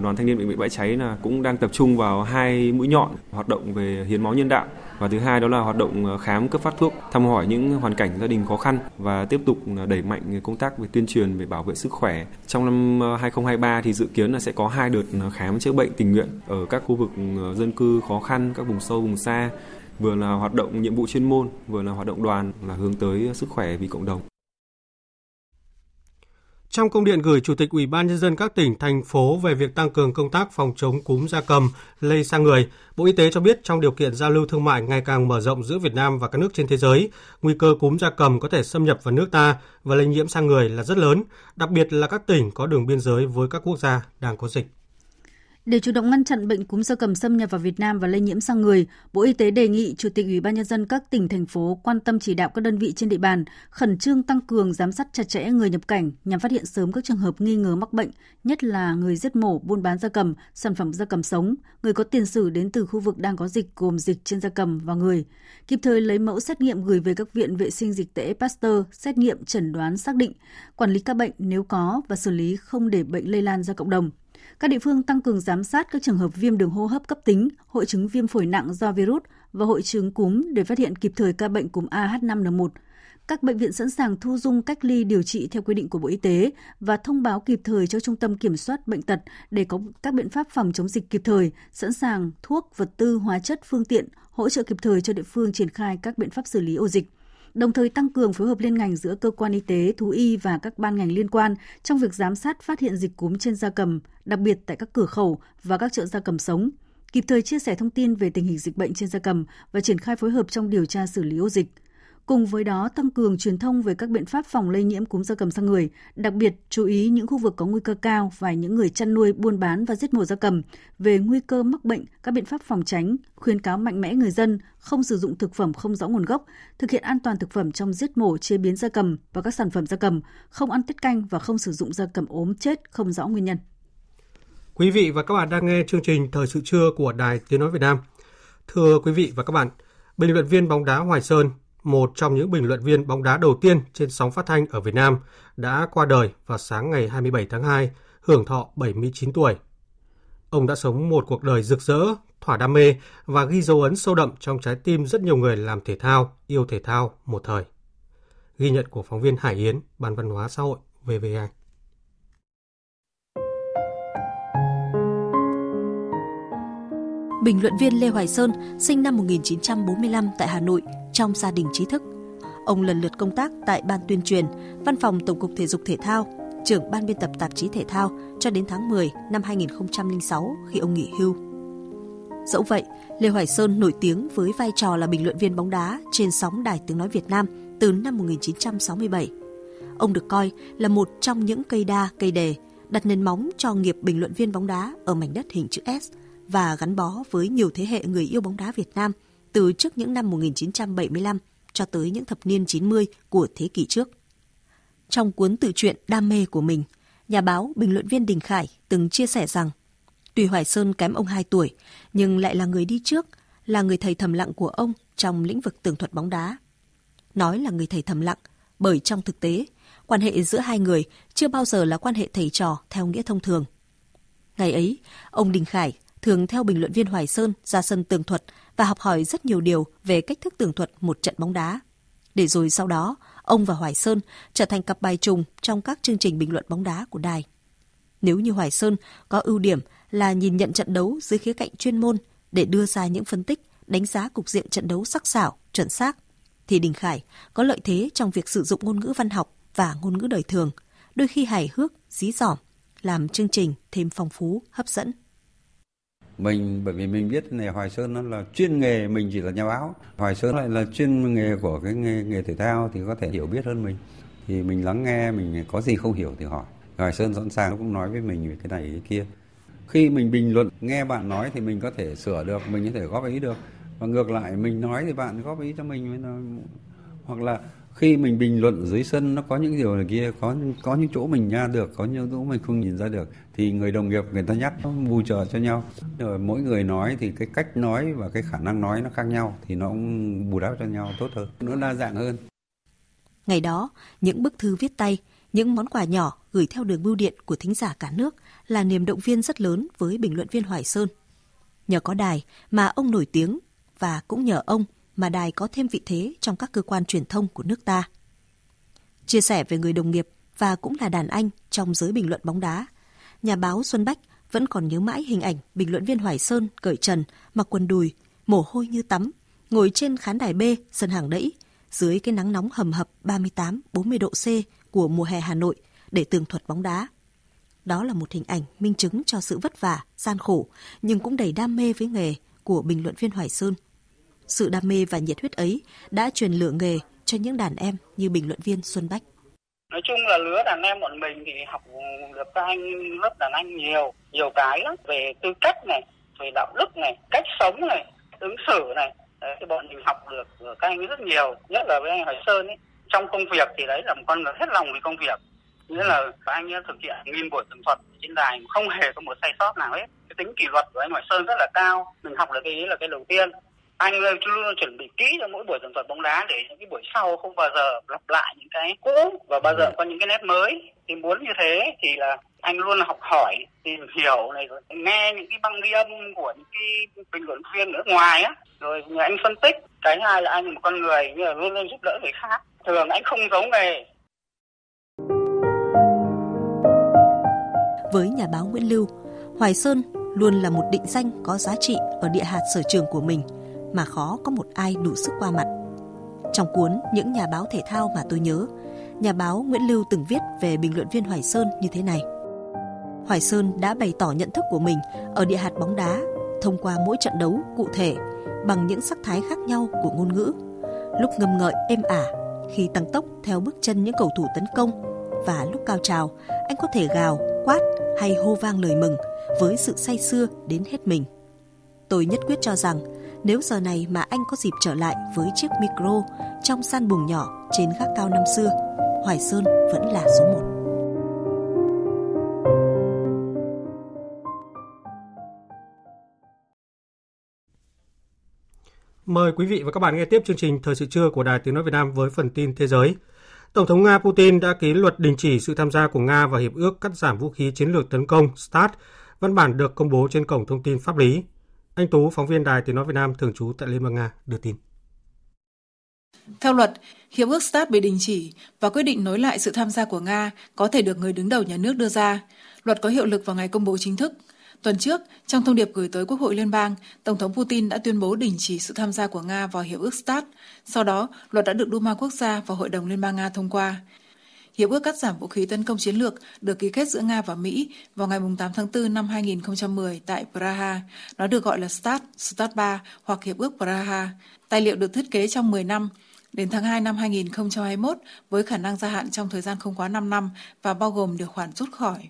Đoàn Thanh niên Bệnh viện Bãi Cháy là cũng đang tập trung vào hai mũi nhọn hoạt động về hiến máu nhân đạo và thứ hai đó là hoạt động ờ, khám cấp phát thuốc, thăm hỏi những hoàn cảnh gia đình khó khăn và tiếp tục ờ, đẩy mạnh công tác về tuyên truyền về bảo vệ sức khỏe. Trong năm ờ, 2023 thì dự kiến là sẽ có hai đợt khám chữa bệnh tình nguyện ở các khu vực dân cư khó khăn, các vùng sâu vùng xa vừa là hoạt động nhiệm vụ chuyên môn, vừa là hoạt động đoàn là hướng tới sức khỏe vì cộng đồng. Trong công điện gửi Chủ tịch Ủy ban nhân dân các tỉnh thành phố về việc tăng cường công tác phòng chống cúm gia cầm lây sang người, Bộ Y tế cho biết trong điều kiện giao lưu thương mại ngày càng mở rộng giữa Việt Nam và các nước trên thế giới, nguy cơ cúm gia cầm có thể xâm nhập vào nước ta và lây nhiễm sang người là rất lớn, đặc biệt là các tỉnh có đường biên giới với các quốc gia đang có dịch. Để chủ động ngăn chặn bệnh cúm gia cầm xâm nhập vào Việt Nam và lây nhiễm sang người, Bộ Y tế đề nghị Chủ tịch Ủy ban nhân dân các tỉnh thành phố quan tâm chỉ đạo các đơn vị trên địa bàn khẩn trương tăng cường giám sát chặt chẽ người nhập cảnh nhằm phát hiện sớm các trường hợp nghi ngờ mắc bệnh, nhất là người giết mổ, buôn bán gia cầm, sản phẩm gia cầm sống, người có tiền sử đến từ khu vực đang có dịch gồm dịch trên gia cầm và người. Kịp thời lấy mẫu xét nghiệm gửi về các viện vệ sinh dịch tễ Pasteur xét nghiệm chẩn đoán xác định, quản lý ca bệnh nếu có và xử lý không để bệnh lây lan ra cộng đồng. Các địa phương tăng cường giám sát các trường hợp viêm đường hô hấp cấp tính, hội chứng viêm phổi nặng do virus và hội chứng cúm để phát hiện kịp thời ca bệnh cúm AH5N1. Các bệnh viện sẵn sàng thu dung cách ly điều trị theo quy định của Bộ Y tế và thông báo kịp thời cho Trung tâm Kiểm soát Bệnh tật để có các biện pháp phòng chống dịch kịp thời, sẵn sàng thuốc, vật tư, hóa chất, phương tiện, hỗ trợ kịp thời cho địa phương triển khai các biện pháp xử lý ổ dịch đồng thời tăng cường phối hợp liên ngành giữa cơ quan y tế, thú y và các ban ngành liên quan trong việc giám sát phát hiện dịch cúm trên gia cầm, đặc biệt tại các cửa khẩu và các chợ gia cầm sống, kịp thời chia sẻ thông tin về tình hình dịch bệnh trên gia cầm và triển khai phối hợp trong điều tra xử lý ổ dịch. Cùng với đó, tăng cường truyền thông về các biện pháp phòng lây nhiễm cúm gia cầm sang người, đặc biệt chú ý những khu vực có nguy cơ cao và những người chăn nuôi, buôn bán và giết mổ gia cầm về nguy cơ mắc bệnh, các biện pháp phòng tránh, khuyến cáo mạnh mẽ người dân không sử dụng thực phẩm không rõ nguồn gốc, thực hiện an toàn thực phẩm trong giết mổ, chế biến gia cầm và các sản phẩm gia cầm, không ăn tiết canh và không sử dụng gia cầm ốm chết không rõ nguyên nhân. Quý vị và các bạn đang nghe chương trình Thời sự trưa của Đài Tiếng Nói Việt Nam. Thưa quý vị và các bạn, bình luận viên bóng đá Hoài Sơn một trong những bình luận viên bóng đá đầu tiên trên sóng phát thanh ở Việt Nam, đã qua đời vào sáng ngày 27 tháng 2, hưởng thọ 79 tuổi. Ông đã sống một cuộc đời rực rỡ, thỏa đam mê và ghi dấu ấn sâu đậm trong trái tim rất nhiều người làm thể thao, yêu thể thao một thời. Ghi nhận của phóng viên Hải Yến, Ban Văn hóa Xã hội, VVA. Bình luận viên Lê Hoài Sơn sinh năm 1945 tại Hà Nội trong gia đình trí thức. Ông lần lượt công tác tại Ban tuyên truyền, Văn phòng Tổng cục Thể dục Thể thao, trưởng Ban biên tập tạp chí Thể thao cho đến tháng 10 năm 2006 khi ông nghỉ hưu. Dẫu vậy, Lê Hoài Sơn nổi tiếng với vai trò là bình luận viên bóng đá trên sóng Đài Tiếng Nói Việt Nam từ năm 1967. Ông được coi là một trong những cây đa, cây đề đặt nền móng cho nghiệp bình luận viên bóng đá ở mảnh đất hình chữ S và gắn bó với nhiều thế hệ người yêu bóng đá Việt Nam từ trước những năm 1975 cho tới những thập niên 90 của thế kỷ trước. Trong cuốn tự truyện Đam mê của mình, nhà báo bình luận viên Đình Khải từng chia sẻ rằng tùy Hoài Sơn kém ông 2 tuổi, nhưng lại là người đi trước, là người thầy thầm lặng của ông trong lĩnh vực tường thuật bóng đá. Nói là người thầy thầm lặng, bởi trong thực tế, quan hệ giữa hai người chưa bao giờ là quan hệ thầy trò theo nghĩa thông thường. Ngày ấy, ông Đình Khải thường theo bình luận viên Hoài Sơn ra sân tường thuật và học hỏi rất nhiều điều về cách thức tường thuật một trận bóng đá. Để rồi sau đó, ông và Hoài Sơn trở thành cặp bài trùng trong các chương trình bình luận bóng đá của đài. Nếu như Hoài Sơn có ưu điểm là nhìn nhận trận đấu dưới khía cạnh chuyên môn để đưa ra những phân tích, đánh giá cục diện trận đấu sắc sảo, chuẩn xác, thì Đình Khải có lợi thế trong việc sử dụng ngôn ngữ văn học và ngôn ngữ đời thường, đôi khi hài hước, dí dỏm, làm chương trình thêm phong phú, hấp dẫn mình bởi vì mình biết này Hoài Sơn nó là chuyên nghề mình chỉ là nhà báo. Hoài Sơn lại là chuyên nghề của cái nghề, nghề thể thao thì có thể hiểu biết hơn mình. Thì mình lắng nghe mình có gì không hiểu thì hỏi. Hoài Sơn sẵn sàng cũng nói với mình về cái này cái kia. Khi mình bình luận nghe bạn nói thì mình có thể sửa được mình có thể góp ý được. Và ngược lại mình nói thì bạn góp ý cho mình hoặc là khi mình bình luận dưới sân, nó có những điều này kia, có có những chỗ mình nha được, có những chỗ mình không nhìn ra được, thì người đồng nghiệp, người ta nhắc nó bù trợ cho nhau rồi mỗi người nói thì cái cách nói và cái khả năng nói nó khác nhau, thì nó cũng bù đắp cho nhau tốt hơn, nó đa dạng hơn ngày đó, những bức thư viết tay, những món quà nhỏ gửi theo đường bưu điện của thính giả cả nước là niềm động viên rất lớn với bình luận viên Hoài Sơn. Nhờ có đài mà ông nổi tiếng và cũng nhờ ông mà đài có thêm vị thế trong các cơ quan truyền thông của nước ta. Chia sẻ về người đồng nghiệp và cũng là đàn anh trong giới bình luận bóng đá, nhà báo Xuân Bách vẫn còn nhớ mãi hình ảnh bình luận viên Hoài Sơn cởi trần, mặc quần đùi, mồ hôi như tắm, ngồi trên khán đài B sân hàng đẫy dưới cái nắng nóng hầm hập 38-40 độ C của mùa hè Hà Nội để tường thuật bóng đá. Đó là một hình ảnh minh chứng cho sự vất vả, gian khổ, nhưng cũng đầy đam mê với nghề của bình luận viên Hoài Sơn. Sự đam mê và nhiệt huyết ấy đã truyền lửa nghề cho những đàn em như bình luận viên Xuân Bách. nói chung là lứa đàn em bọn mình thì học được các anh lớp đàn anh nhiều nhiều cái lắm. Về tư cách này về đạo đức này cách sống này ứng xử này đấy, thì bọn mình học được các anh rất nhiều. Nhất là với anh Hoài Sơn ấy. Trong công việc thì đấy là một con người hết lòng vì công việc. Nghĩa là các anh ấy thực hiện nghìn buổi tường thuật trên đài không hề có một sai sót nào hết. Cái tính kỷ luật của anh Hoài Sơn rất là cao. Mình học được cái ý là cái đầu tiên anh luôn luôn chuẩn bị kỹ cho mỗi buổi tường thuật bóng đá để những cái buổi sau không bao giờ lặp lại những cái cũ. Và bao giờ có những cái nét mới. Thì muốn như thế thì là anh luôn học hỏi tìm hiểu này rồi nghe những cái băng ghi âm của những cái bình luận viên ở ngoài á. Rồi nhờ anh phân tích. Cái hai là anh là một con người như là luôn luôn giúp đỡ người khác. Thường anh không giấu nghề. Với nhà báo Nguyễn Lưu, Hoài Sơn luôn là một định danh có giá trị ở địa hạt sở trường của mình mà khó có một ai đủ sức qua mặt. Trong cuốn Những nhà báo thể thao mà tôi nhớ, nhà báo Nguyễn Lưu từng viết về bình luận viên Hoài Sơn như thế này. Hoài Sơn đã bày tỏ nhận thức của mình ở địa hạt bóng đá thông qua mỗi trận đấu cụ thể bằng những sắc thái khác nhau của ngôn ngữ. Lúc ngâm ngợi êm ả, khi tăng tốc theo bước chân những cầu thủ tấn công và lúc cao trào, anh có thể gào, quát hay hô vang lời mừng với sự say sưa đến hết mình. Tôi nhất quyết cho rằng nếu giờ này mà anh có dịp trở lại với chiếc micro trong san buồng nhỏ trên gác cao năm xưa, Hoài Sơn vẫn là số một. Mời quý vị và các bạn nghe tiếp chương trình Thời sự trưa của Đài Tiếng Nói Việt Nam với phần tin thế giới. Tổng thống Nga Putin đã ký luật đình chỉ sự tham gia của Nga vào Hiệp ước cắt giảm vũ khí chiến lược tấn công START, văn bản được công bố trên cổng thông tin pháp lý. Anh Tú, phóng viên Đài Tiếng Nói Việt Nam thường trú tại Liên bang Nga, đưa tin. Theo luật, Hiệp ước START bị đình chỉ và quyết định nối lại sự tham gia của Nga có thể được người đứng đầu nhà nước đưa ra. Luật có hiệu lực vào ngày công bố chính thức. Tuần trước, trong thông điệp gửi tới Quốc hội Liên bang, Tổng thống Putin đã tuyên bố đình chỉ sự tham gia của Nga vào Hiệp ước START. Sau đó, luật đã được Duma Quốc gia và Hội đồng Liên bang Nga thông qua. Hiệp ước cắt giảm vũ khí tấn công chiến lược được ký kết giữa Nga và Mỹ vào ngày 8 tháng 4 năm 2010 tại Praha. Nó được gọi là START, START 3 hoặc Hiệp ước Praha. Tài liệu được thiết kế trong 10 năm, đến tháng 2 năm 2021 với khả năng gia hạn trong thời gian không quá 5 năm và bao gồm điều khoản rút khỏi.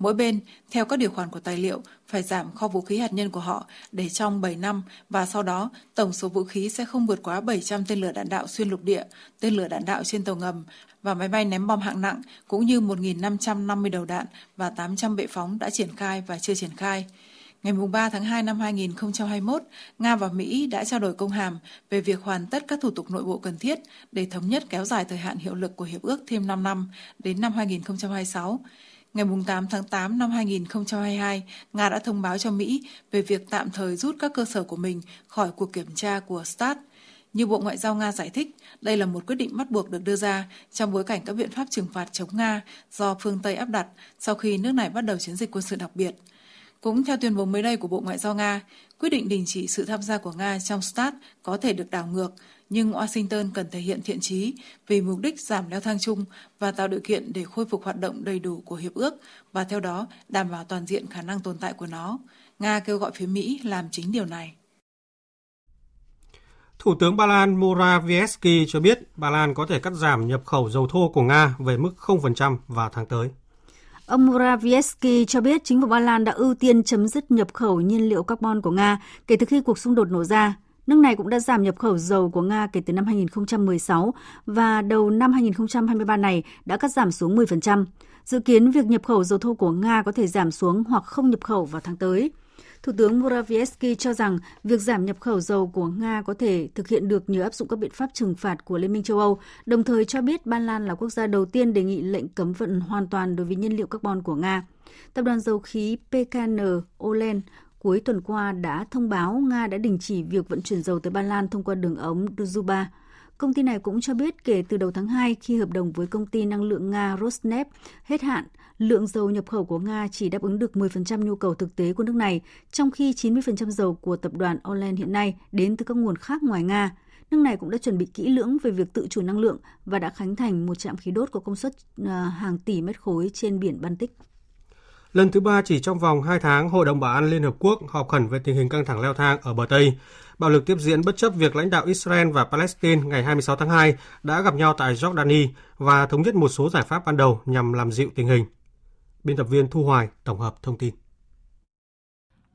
Mỗi bên, theo các điều khoản của tài liệu, phải giảm kho vũ khí hạt nhân của họ để trong 7 năm và sau đó tổng số vũ khí sẽ không vượt quá 700 tên lửa đạn đạo xuyên lục địa, tên lửa đạn đạo trên tàu ngầm và máy bay ném bom hạng nặng cũng như 1.550 đầu đạn và 800 bệ phóng đã triển khai và chưa triển khai. Ngày 3 tháng 2 năm 2021, Nga và Mỹ đã trao đổi công hàm về việc hoàn tất các thủ tục nội bộ cần thiết để thống nhất kéo dài thời hạn hiệu lực của hiệp ước thêm 5 năm đến năm 2026. Ngày 8 tháng 8 năm 2022, Nga đã thông báo cho Mỹ về việc tạm thời rút các cơ sở của mình khỏi cuộc kiểm tra của START. Như Bộ Ngoại giao Nga giải thích, đây là một quyết định bắt buộc được đưa ra trong bối cảnh các biện pháp trừng phạt chống Nga do phương Tây áp đặt sau khi nước này bắt đầu chiến dịch quân sự đặc biệt. Cũng theo tuyên bố mới đây của Bộ Ngoại giao Nga, quyết định đình chỉ sự tham gia của Nga trong START có thể được đảo ngược, nhưng Washington cần thể hiện thiện trí vì mục đích giảm leo thang chung và tạo điều kiện để khôi phục hoạt động đầy đủ của hiệp ước và theo đó đảm bảo toàn diện khả năng tồn tại của nó. Nga kêu gọi phía Mỹ làm chính điều này. Thủ tướng Ba Lan Morawiecki cho biết Ba Lan có thể cắt giảm nhập khẩu dầu thô của Nga về mức 0% vào tháng tới. Ông Morawiecki cho biết chính phủ Ba Lan đã ưu tiên chấm dứt nhập khẩu nhiên liệu carbon của Nga kể từ khi cuộc xung đột nổ ra. Nước này cũng đã giảm nhập khẩu dầu của Nga kể từ năm 2016 và đầu năm 2023 này đã cắt giảm xuống 10%. Dự kiến việc nhập khẩu dầu thô của Nga có thể giảm xuống hoặc không nhập khẩu vào tháng tới. Thủ tướng Morawiecki cho rằng việc giảm nhập khẩu dầu của Nga có thể thực hiện được nhờ áp dụng các biện pháp trừng phạt của Liên minh châu Âu, đồng thời cho biết Ba Lan là quốc gia đầu tiên đề nghị lệnh cấm vận hoàn toàn đối với nhiên liệu carbon của Nga. Tập đoàn dầu khí PKN Olen cuối tuần qua đã thông báo Nga đã đình chỉ việc vận chuyển dầu tới Ba Lan thông qua đường ống Druzhba. Công ty này cũng cho biết kể từ đầu tháng 2 khi hợp đồng với công ty năng lượng Nga Rosneft hết hạn, lượng dầu nhập khẩu của Nga chỉ đáp ứng được 10% nhu cầu thực tế của nước này, trong khi 90% dầu của tập đoàn Orlen hiện nay đến từ các nguồn khác ngoài Nga. Nước này cũng đã chuẩn bị kỹ lưỡng về việc tự chủ năng lượng và đã khánh thành một trạm khí đốt có công suất ờ, hàng tỷ mét khối trên biển Baltic. Lần thứ ba chỉ trong vòng 2 tháng, Hội đồng Bảo an Liên Hợp Quốc họp khẩn về tình hình căng thẳng leo thang ở bờ Tây. Bạo lực tiếp diễn bất chấp việc lãnh đạo Israel và Palestine ngày 26 tháng 2 đã gặp nhau tại Jordani và thống nhất một số giải pháp ban đầu nhằm làm dịu tình hình. Biên tập viên Thu Hoài tổng hợp thông tin.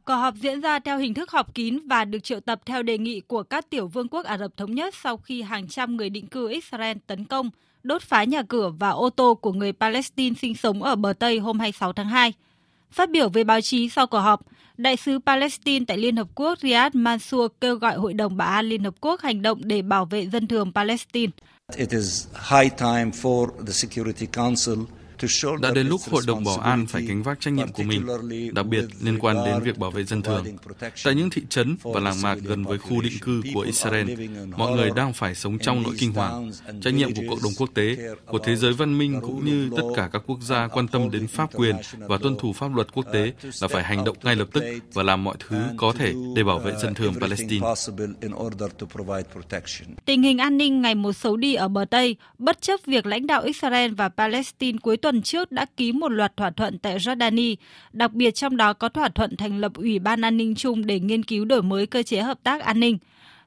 Cuộc họp diễn ra theo hình thức họp kín và được triệu tập theo đề nghị của các tiểu vương quốc Ả Rập Thống Nhất sau khi hàng trăm người định cư Israel tấn công, đốt phá nhà cửa và ô tô của người Palestine sinh sống ở bờ Tây hôm 26 tháng 2. Phát biểu với báo chí sau cuộc họp, Đại sứ Palestine tại Liên Hợp Quốc Riyad Mansour kêu gọi Hội đồng Bảo an Liên Hợp Quốc hành động để bảo vệ dân thường Palestine. It is high time for the Security Council đã đến lúc Hội đồng Bảo an phải gánh vác trách nhiệm của mình, đặc biệt liên quan đến việc bảo vệ dân thường. Tại những thị trấn và làng mạc gần với khu định cư của Israel, mọi người đang phải sống trong nỗi kinh hoàng. Trách nhiệm của cộng đồng quốc tế, của thế giới văn minh cũng như tất cả các quốc gia quan tâm đến pháp quyền và tuân thủ pháp luật quốc tế là phải hành động ngay lập tức và làm mọi thứ có thể để bảo vệ dân thường Palestine. Tình hình an ninh ngày một xấu đi ở bờ Tây, bất chấp việc lãnh đạo Israel và Palestine cuối tuần trước đã ký một loạt thỏa thuận tại Jordani, đặc biệt trong đó có thỏa thuận thành lập Ủy ban An ninh chung để nghiên cứu đổi mới cơ chế hợp tác an ninh.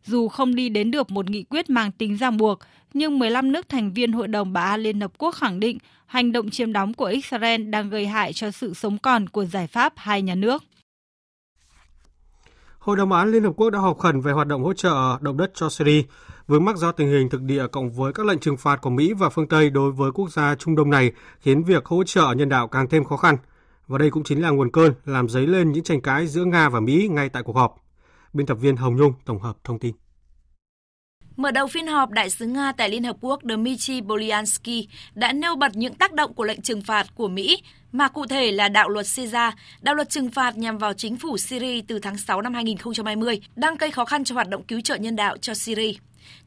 Dù không đi đến được một nghị quyết mang tính ràng buộc, nhưng 15 nước thành viên Hội đồng Bảo an Liên Hợp Quốc khẳng định hành động chiếm đóng của Israel đang gây hại cho sự sống còn của giải pháp hai nhà nước. Hội đồng Bảo an Liên Hợp Quốc đã họp khẩn về hoạt động hỗ trợ động đất cho Syria, vướng mắc do tình hình thực địa cộng với các lệnh trừng phạt của Mỹ và phương Tây đối với quốc gia Trung Đông này khiến việc hỗ trợ nhân đạo càng thêm khó khăn. Và đây cũng chính là nguồn cơn làm dấy lên những tranh cãi giữa Nga và Mỹ ngay tại cuộc họp. Biên tập viên Hồng Nhung tổng hợp thông tin. Mở đầu phiên họp, Đại sứ Nga tại Liên Hợp Quốc Dmitry Bolyansky đã nêu bật những tác động của lệnh trừng phạt của Mỹ, mà cụ thể là đạo luật Syria, đạo luật trừng phạt nhằm vào chính phủ Syria từ tháng 6 năm 2020, đang gây khó khăn cho hoạt động cứu trợ nhân đạo cho Syria.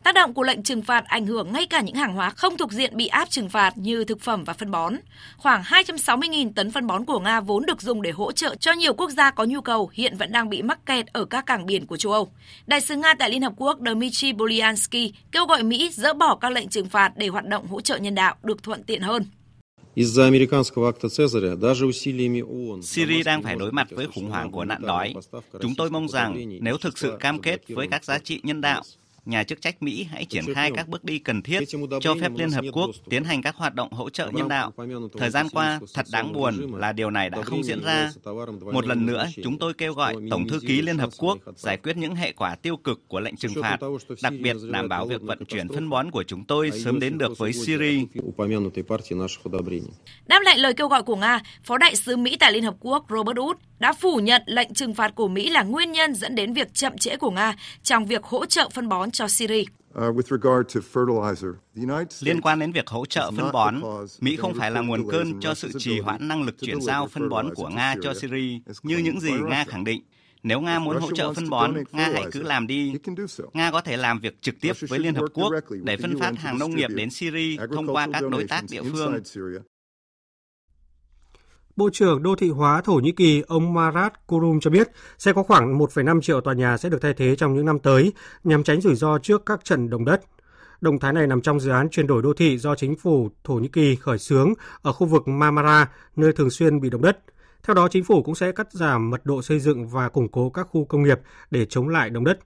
Tác động của lệnh trừng phạt ảnh hưởng ngay cả những hàng hóa không thuộc diện bị áp trừng phạt như thực phẩm và phân bón. Khoảng 260.000 tấn phân bón của Nga vốn được dùng để hỗ trợ cho nhiều quốc gia có nhu cầu hiện vẫn đang bị mắc kẹt ở các cảng biển của châu Âu. Đại sứ Nga tại Liên Hợp Quốc Dmitry Bolyansky kêu gọi Mỹ dỡ bỏ các lệnh trừng phạt để hoạt động hỗ trợ nhân đạo được thuận tiện hơn. Syria đang phải đối mặt với khủng hoảng của nạn đói. Chúng tôi mong rằng nếu thực sự cam kết với các giá trị nhân đạo, nhà chức trách Mỹ hãy triển khai các bước đi cần thiết cho phép Liên Hợp Quốc tiến hành các hoạt động hỗ trợ nhân đạo. Thời gian qua, thật đáng buồn là điều này đã không diễn ra. Một lần nữa, chúng tôi kêu gọi Tổng thư ký Liên Hợp Quốc giải quyết những hệ quả tiêu cực của lệnh trừng phạt, đặc biệt đảm bảo việc vận chuyển phân bón của chúng tôi sớm đến được với Syria. Đáp lại lời kêu gọi của Nga, Phó Đại sứ Mỹ tại Liên Hợp Quốc Robert Wood đã phủ nhận lệnh trừng phạt của Mỹ là nguyên nhân dẫn đến việc chậm trễ của Nga trong việc hỗ trợ phân bón cho Syria. Liên quan đến việc hỗ trợ phân bón, Mỹ không phải là nguồn cơn cho sự trì hoãn năng lực chuyển giao phân bón của Nga cho Syria như những gì Nga khẳng định. Nếu Nga muốn hỗ trợ phân bón, Nga hãy cứ làm đi. Nga có thể làm việc trực tiếp với Liên Hợp Quốc để phân phát hàng nông nghiệp đến Syria thông qua các đối tác địa phương. Bộ trưởng Đô thị hóa Thổ Nhĩ Kỳ ông Marat Kurum cho biết sẽ có khoảng 1,5 triệu tòa nhà sẽ được thay thế trong những năm tới nhằm tránh rủi ro trước các trận động đất. Động thái này nằm trong dự án chuyển đổi đô thị do chính phủ Thổ Nhĩ Kỳ khởi xướng ở khu vực Marmara, nơi thường xuyên bị động đất. Theo đó, chính phủ cũng sẽ cắt giảm mật độ xây dựng và củng cố các khu công nghiệp để chống lại động đất.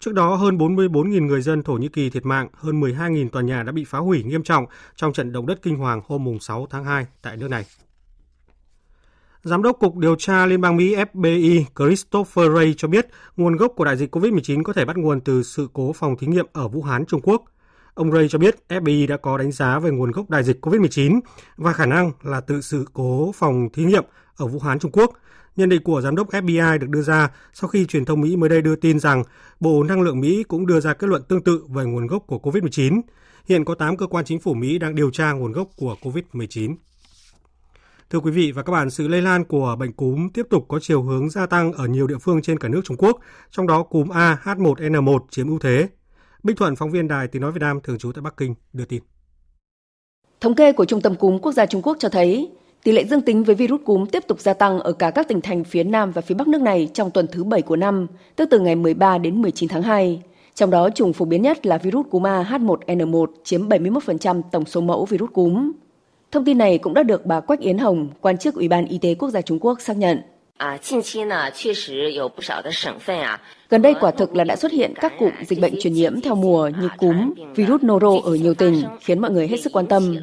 Trước đó, hơn 44.000 người dân Thổ Nhĩ Kỳ thiệt mạng, hơn 12.000 tòa nhà đã bị phá hủy nghiêm trọng trong trận động đất kinh hoàng hôm 6 tháng 2 tại nước này. Giám đốc Cục Điều tra Liên bang Mỹ FBI Christopher Wray cho biết nguồn gốc của đại dịch COVID-19 có thể bắt nguồn từ sự cố phòng thí nghiệm ở Vũ Hán, Trung Quốc. Ông Ray cho biết FBI đã có đánh giá về nguồn gốc đại dịch COVID-19 và khả năng là từ sự cố phòng thí nghiệm ở Vũ Hán, Trung Quốc. Nhận định của giám đốc FBI được đưa ra sau khi truyền thông Mỹ mới đây đưa tin rằng Bộ Năng lượng Mỹ cũng đưa ra kết luận tương tự về nguồn gốc của COVID-19. Hiện có 8 cơ quan chính phủ Mỹ đang điều tra nguồn gốc của COVID-19. Thưa quý vị và các bạn, sự lây lan của bệnh cúm tiếp tục có chiều hướng gia tăng ở nhiều địa phương trên cả nước Trung Quốc, trong đó cúm A H1N1 chiếm ưu thế. Bích Thuận, phóng viên Đài Tiếng Nói Việt Nam thường trú tại Bắc Kinh, đưa tin. Thống kê của Trung tâm Cúm Quốc gia Trung Quốc cho thấy, tỷ lệ dương tính với virus cúm tiếp tục gia tăng ở cả các tỉnh thành phía Nam và phía Bắc nước này trong tuần thứ 7 của năm, tức từ ngày 13 đến 19 tháng 2. Trong đó, chủng phổ biến nhất là virus cúm A H1N1 chiếm 71% tổng số mẫu virus cúm. Thông tin này cũng đã được bà Quách Yến Hồng, quan chức Ủy ban Y tế Quốc gia Trung Quốc xác nhận. Gần đây quả thực là đã xuất hiện các cụm dịch bệnh truyền nhiễm theo mùa như cúm, virus noro ở nhiều tỉnh, khiến mọi người hết sức quan tâm.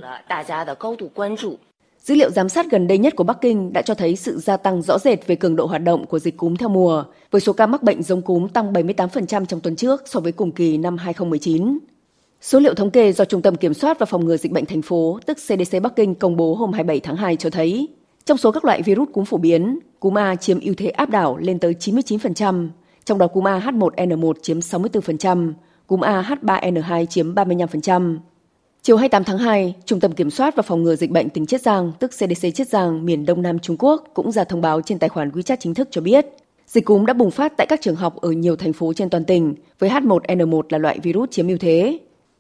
Dữ liệu giám sát gần đây nhất của Bắc Kinh đã cho thấy sự gia tăng rõ rệt về cường độ hoạt động của dịch cúm theo mùa, với số ca mắc bệnh giống cúm tăng 78% trong tuần trước so với cùng kỳ năm 2019. Số liệu thống kê do Trung tâm Kiểm soát và Phòng ngừa Dịch bệnh thành phố, tức CDC Bắc Kinh công bố hôm 27 tháng 2 cho thấy, trong số các loại virus cúm phổ biến, cúm A chiếm ưu thế áp đảo lên tới 99%, trong đó cúm A H1N1 chiếm 64%, cúm A H3N2 chiếm 35%. Chiều 28 tháng 2, Trung tâm Kiểm soát và Phòng ngừa Dịch bệnh tỉnh Chiết Giang, tức CDC Chiết Giang, miền Đông Nam Trung Quốc cũng ra thông báo trên tài khoản WeChat chính thức cho biết, dịch cúm đã bùng phát tại các trường học ở nhiều thành phố trên toàn tỉnh, với H1N1 là loại virus chiếm ưu thế.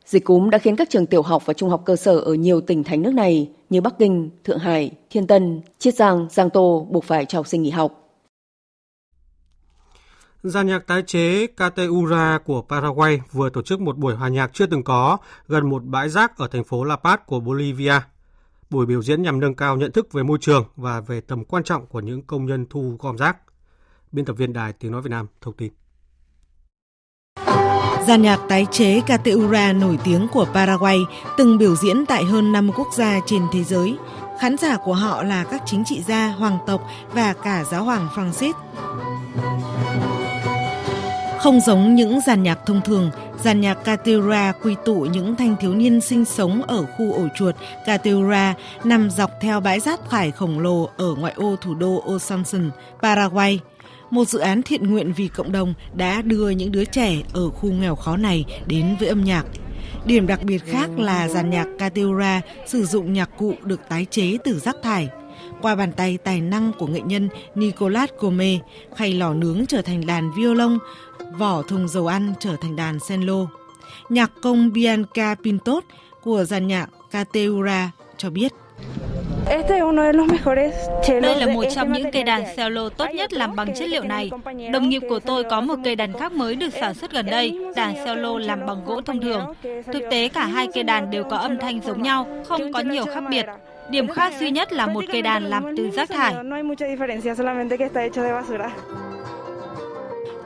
Dịch cúm đã khiến các trường tiểu học và trung học cơ sở ở nhiều tỉnh thành nước này như Bắc Kinh, Thượng Hải, Thiên Tân, Chiết Giang, Giang Tô buộc phải cho học sinh nghỉ học. Giàn nhạc tái chế Cateura của Paraguay vừa tổ chức một buổi hòa nhạc chưa từng có gần một bãi rác ở thành phố La Paz của Bolivia. Buổi biểu diễn nhằm nâng cao nhận thức về môi trường và về tầm quan trọng của những công nhân thu gom rác. Biên tập viên Đài Tiếng Nói Việt Nam thông tin. Giàn nhạc tái chế Cateura nổi tiếng của Paraguay từng biểu diễn tại hơn 50 quốc gia trên thế giới. Khán giả của họ là các chính trị gia, hoàng tộc và cả giáo hoàng Francis. Không giống những giàn nhạc thông thường, giàn nhạc Cateura quy tụ những thanh thiếu niên sinh sống ở khu ổ chuột Cateura nằm dọc theo bãi rác thải khổng lồ ở ngoại ô thủ đô Osanson, Paraguay. Một dự án thiện nguyện vì cộng đồng đã đưa những đứa trẻ ở khu nghèo khó này đến với âm nhạc. Điểm đặc biệt khác là giàn nhạc Cateura sử dụng nhạc cụ được tái chế từ rác thải qua bàn tay tài năng của nghệ nhân Nicolas Gome, khay lò nướng trở thành đàn violon, vỏ thùng dầu ăn trở thành đàn cello. Nhạc công Bianca Pintot của dàn nhạc Cateura cho biết. Đây là một trong những cây đàn cello tốt nhất làm bằng chất liệu này. Đồng nghiệp của tôi có một cây đàn khác mới được sản xuất gần đây, đàn cello làm bằng gỗ thông thường. Thực tế cả hai cây đàn đều có âm thanh giống nhau, không có nhiều khác biệt. Điểm khác duy nhất là một cây đàn làm từ rác thải.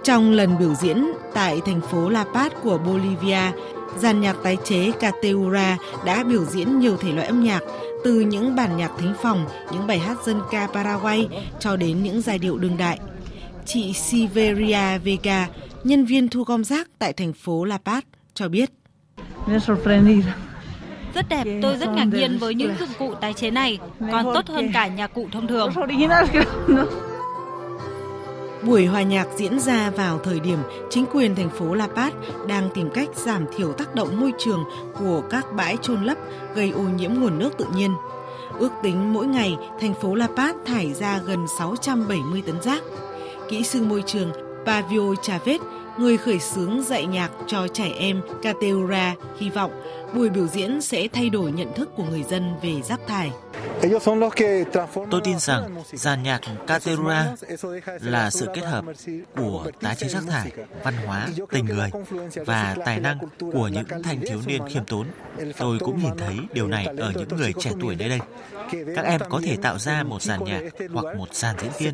Trong lần biểu diễn tại thành phố La Paz của Bolivia, dàn nhạc tái chế Cateura đã biểu diễn nhiều thể loại âm nhạc từ những bản nhạc thính phòng, những bài hát dân ca Paraguay cho đến những giai điệu đương đại. Chị Siveria Vega, nhân viên thu gom rác tại thành phố La Paz, cho biết. Rất đẹp, tôi rất ngạc nhiên với những dụng cụ tái chế này, còn tốt hơn cả nhạc cụ thông thường. Buổi hòa nhạc diễn ra vào thời điểm chính quyền thành phố La Paz đang tìm cách giảm thiểu tác động môi trường của các bãi trôn lấp gây ô nhiễm nguồn nước tự nhiên. Ước tính mỗi ngày, thành phố La Paz thải ra gần 670 tấn rác. Kỹ sư môi trường Pavio Chavez, người khởi xướng dạy nhạc cho trẻ em Cateura, hy vọng buổi biểu diễn sẽ thay đổi nhận thức của người dân về rác thải. Tôi tin rằng giàn nhạc Caterura là sự kết hợp của tái chế rác thải, văn hóa, tình người và tài năng của những thanh thiếu niên khiêm tốn. Tôi cũng nhìn thấy điều này ở những người trẻ tuổi nơi đây. Các em có thể tạo ra một dàn nhạc hoặc một dàn diễn viên.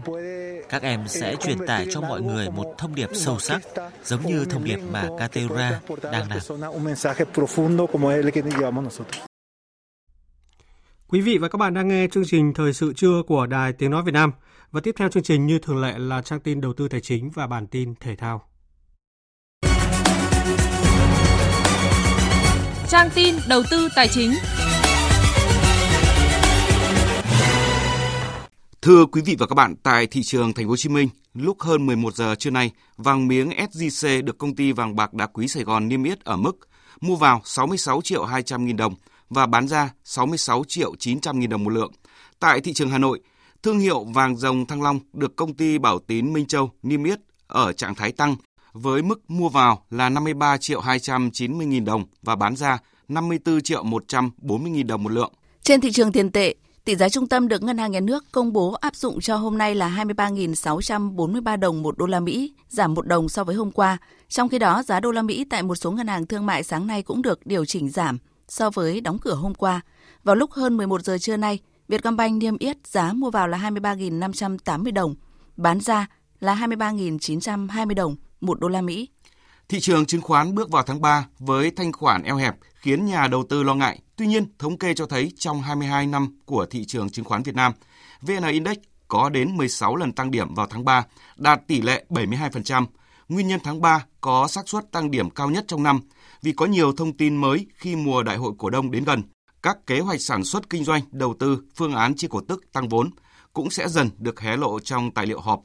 Các em sẽ truyền tải cho mọi người một thông điệp sâu sắc, giống như thông điệp mà Caterura đang làm. Quý vị và các bạn đang nghe chương trình Thời sự trưa của Đài Tiếng Nói Việt Nam. Và tiếp theo chương trình như thường lệ là trang tin đầu tư tài chính và bản tin thể thao. Trang tin đầu tư tài chính. Thưa quý vị và các bạn, tại thị trường Thành phố Hồ Chí Minh, lúc hơn 11 giờ trưa nay, vàng miếng SJC được công ty vàng bạc đá quý Sài Gòn niêm yết ở mức mua vào 66 triệu 200 nghìn đồng, và bán ra 66 triệu 900 nghìn đồng một lượng. Tại thị trường Hà Nội, thương hiệu vàng rồng Thăng Long được công ty Bảo Tín Minh Châu niêm yết ở trạng thái tăng với mức mua vào là 53 triệu 290 nghìn đồng và bán ra 54 triệu 140 nghìn đồng một lượng. Trên thị trường tiền tệ, tỷ giá trung tâm được Ngân hàng Nhà nước công bố áp dụng cho hôm nay là 23.643 đồng một đô la Mỹ, giảm một đồng so với hôm qua. Trong khi đó, giá đô la Mỹ tại một số ngân hàng thương mại sáng nay cũng được điều chỉnh giảm so với đóng cửa hôm qua. Vào lúc hơn 11 giờ trưa nay, Vietcombank niêm yết giá mua vào là 23.580 đồng, bán ra là 23.920 đồng một đô la Mỹ. Thị trường chứng khoán bước vào tháng 3 với thanh khoản eo hẹp khiến nhà đầu tư lo ngại. Tuy nhiên, thống kê cho thấy trong 22 năm của thị trường chứng khoán Việt Nam, VN Index có đến 16 lần tăng điểm vào tháng 3, đạt tỷ lệ 72%. Nguyên nhân tháng 3 có xác suất tăng điểm cao nhất trong năm vì có nhiều thông tin mới khi mùa đại hội cổ đông đến gần. Các kế hoạch sản xuất kinh doanh, đầu tư, phương án chi cổ tức tăng vốn cũng sẽ dần được hé lộ trong tài liệu họp.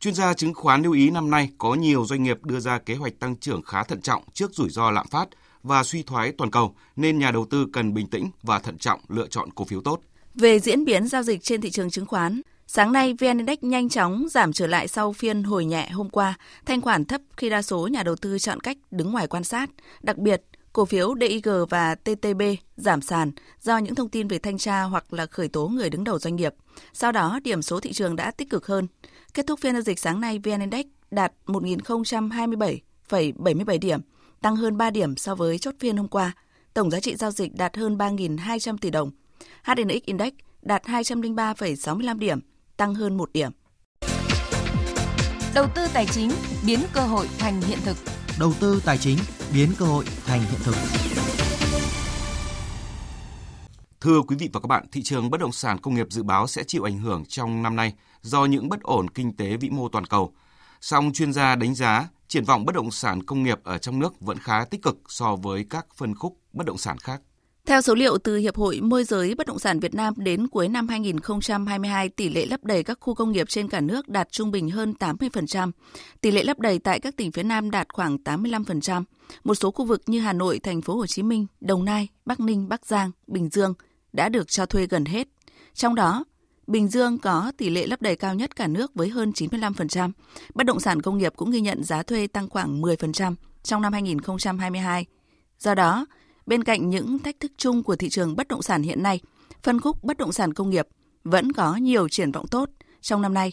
Chuyên gia chứng khoán lưu ý năm nay có nhiều doanh nghiệp đưa ra kế hoạch tăng trưởng khá thận trọng trước rủi ro lạm phát và suy thoái toàn cầu, nên nhà đầu tư cần bình tĩnh và thận trọng lựa chọn cổ phiếu tốt. Về diễn biến giao dịch trên thị trường chứng khoán, Sáng nay, VN Index nhanh chóng giảm trở lại sau phiên hồi nhẹ hôm qua. Thanh khoản thấp khi đa số nhà đầu tư chọn cách đứng ngoài quan sát. Đặc biệt, cổ phiếu DIG và TTB giảm sàn do những thông tin về thanh tra hoặc là khởi tố người đứng đầu doanh nghiệp. Sau đó, điểm số thị trường đã tích cực hơn. Kết thúc phiên giao dịch sáng nay, VN Index đạt 1.027,77 điểm, tăng hơn 3 điểm so với chốt phiên hôm qua. Tổng giá trị giao dịch đạt hơn 3.200 tỷ đồng. HNX Index đạt 203,65 điểm, tăng hơn 1 điểm. Đầu tư tài chính biến cơ hội thành hiện thực. Đầu tư tài chính biến cơ hội thành hiện thực. Thưa quý vị và các bạn, thị trường bất động sản công nghiệp dự báo sẽ chịu ảnh hưởng trong năm nay do những bất ổn kinh tế vĩ mô toàn cầu. Song chuyên gia đánh giá triển vọng bất động sản công nghiệp ở trong nước vẫn khá tích cực so với các phân khúc bất động sản khác. Theo số liệu từ Hiệp hội Môi giới Bất động sản Việt Nam đến cuối năm 2022, tỷ lệ lấp đầy các khu công nghiệp trên cả nước đạt trung bình hơn 80%. Tỷ lệ lấp đầy tại các tỉnh phía Nam đạt khoảng 85%. Một số khu vực như Hà Nội, Thành phố Hồ Chí Minh, Đồng Nai, Bắc Ninh, Bắc Giang, Bình Dương đã được cho thuê gần hết. Trong đó, Bình Dương có tỷ lệ lấp đầy cao nhất cả nước với hơn 95%. Bất động sản công nghiệp cũng ghi nhận giá thuê tăng khoảng 10% trong năm 2022. Do đó, Bên cạnh những thách thức chung của thị trường bất động sản hiện nay, phân khúc bất động sản công nghiệp vẫn có nhiều triển vọng tốt trong năm nay.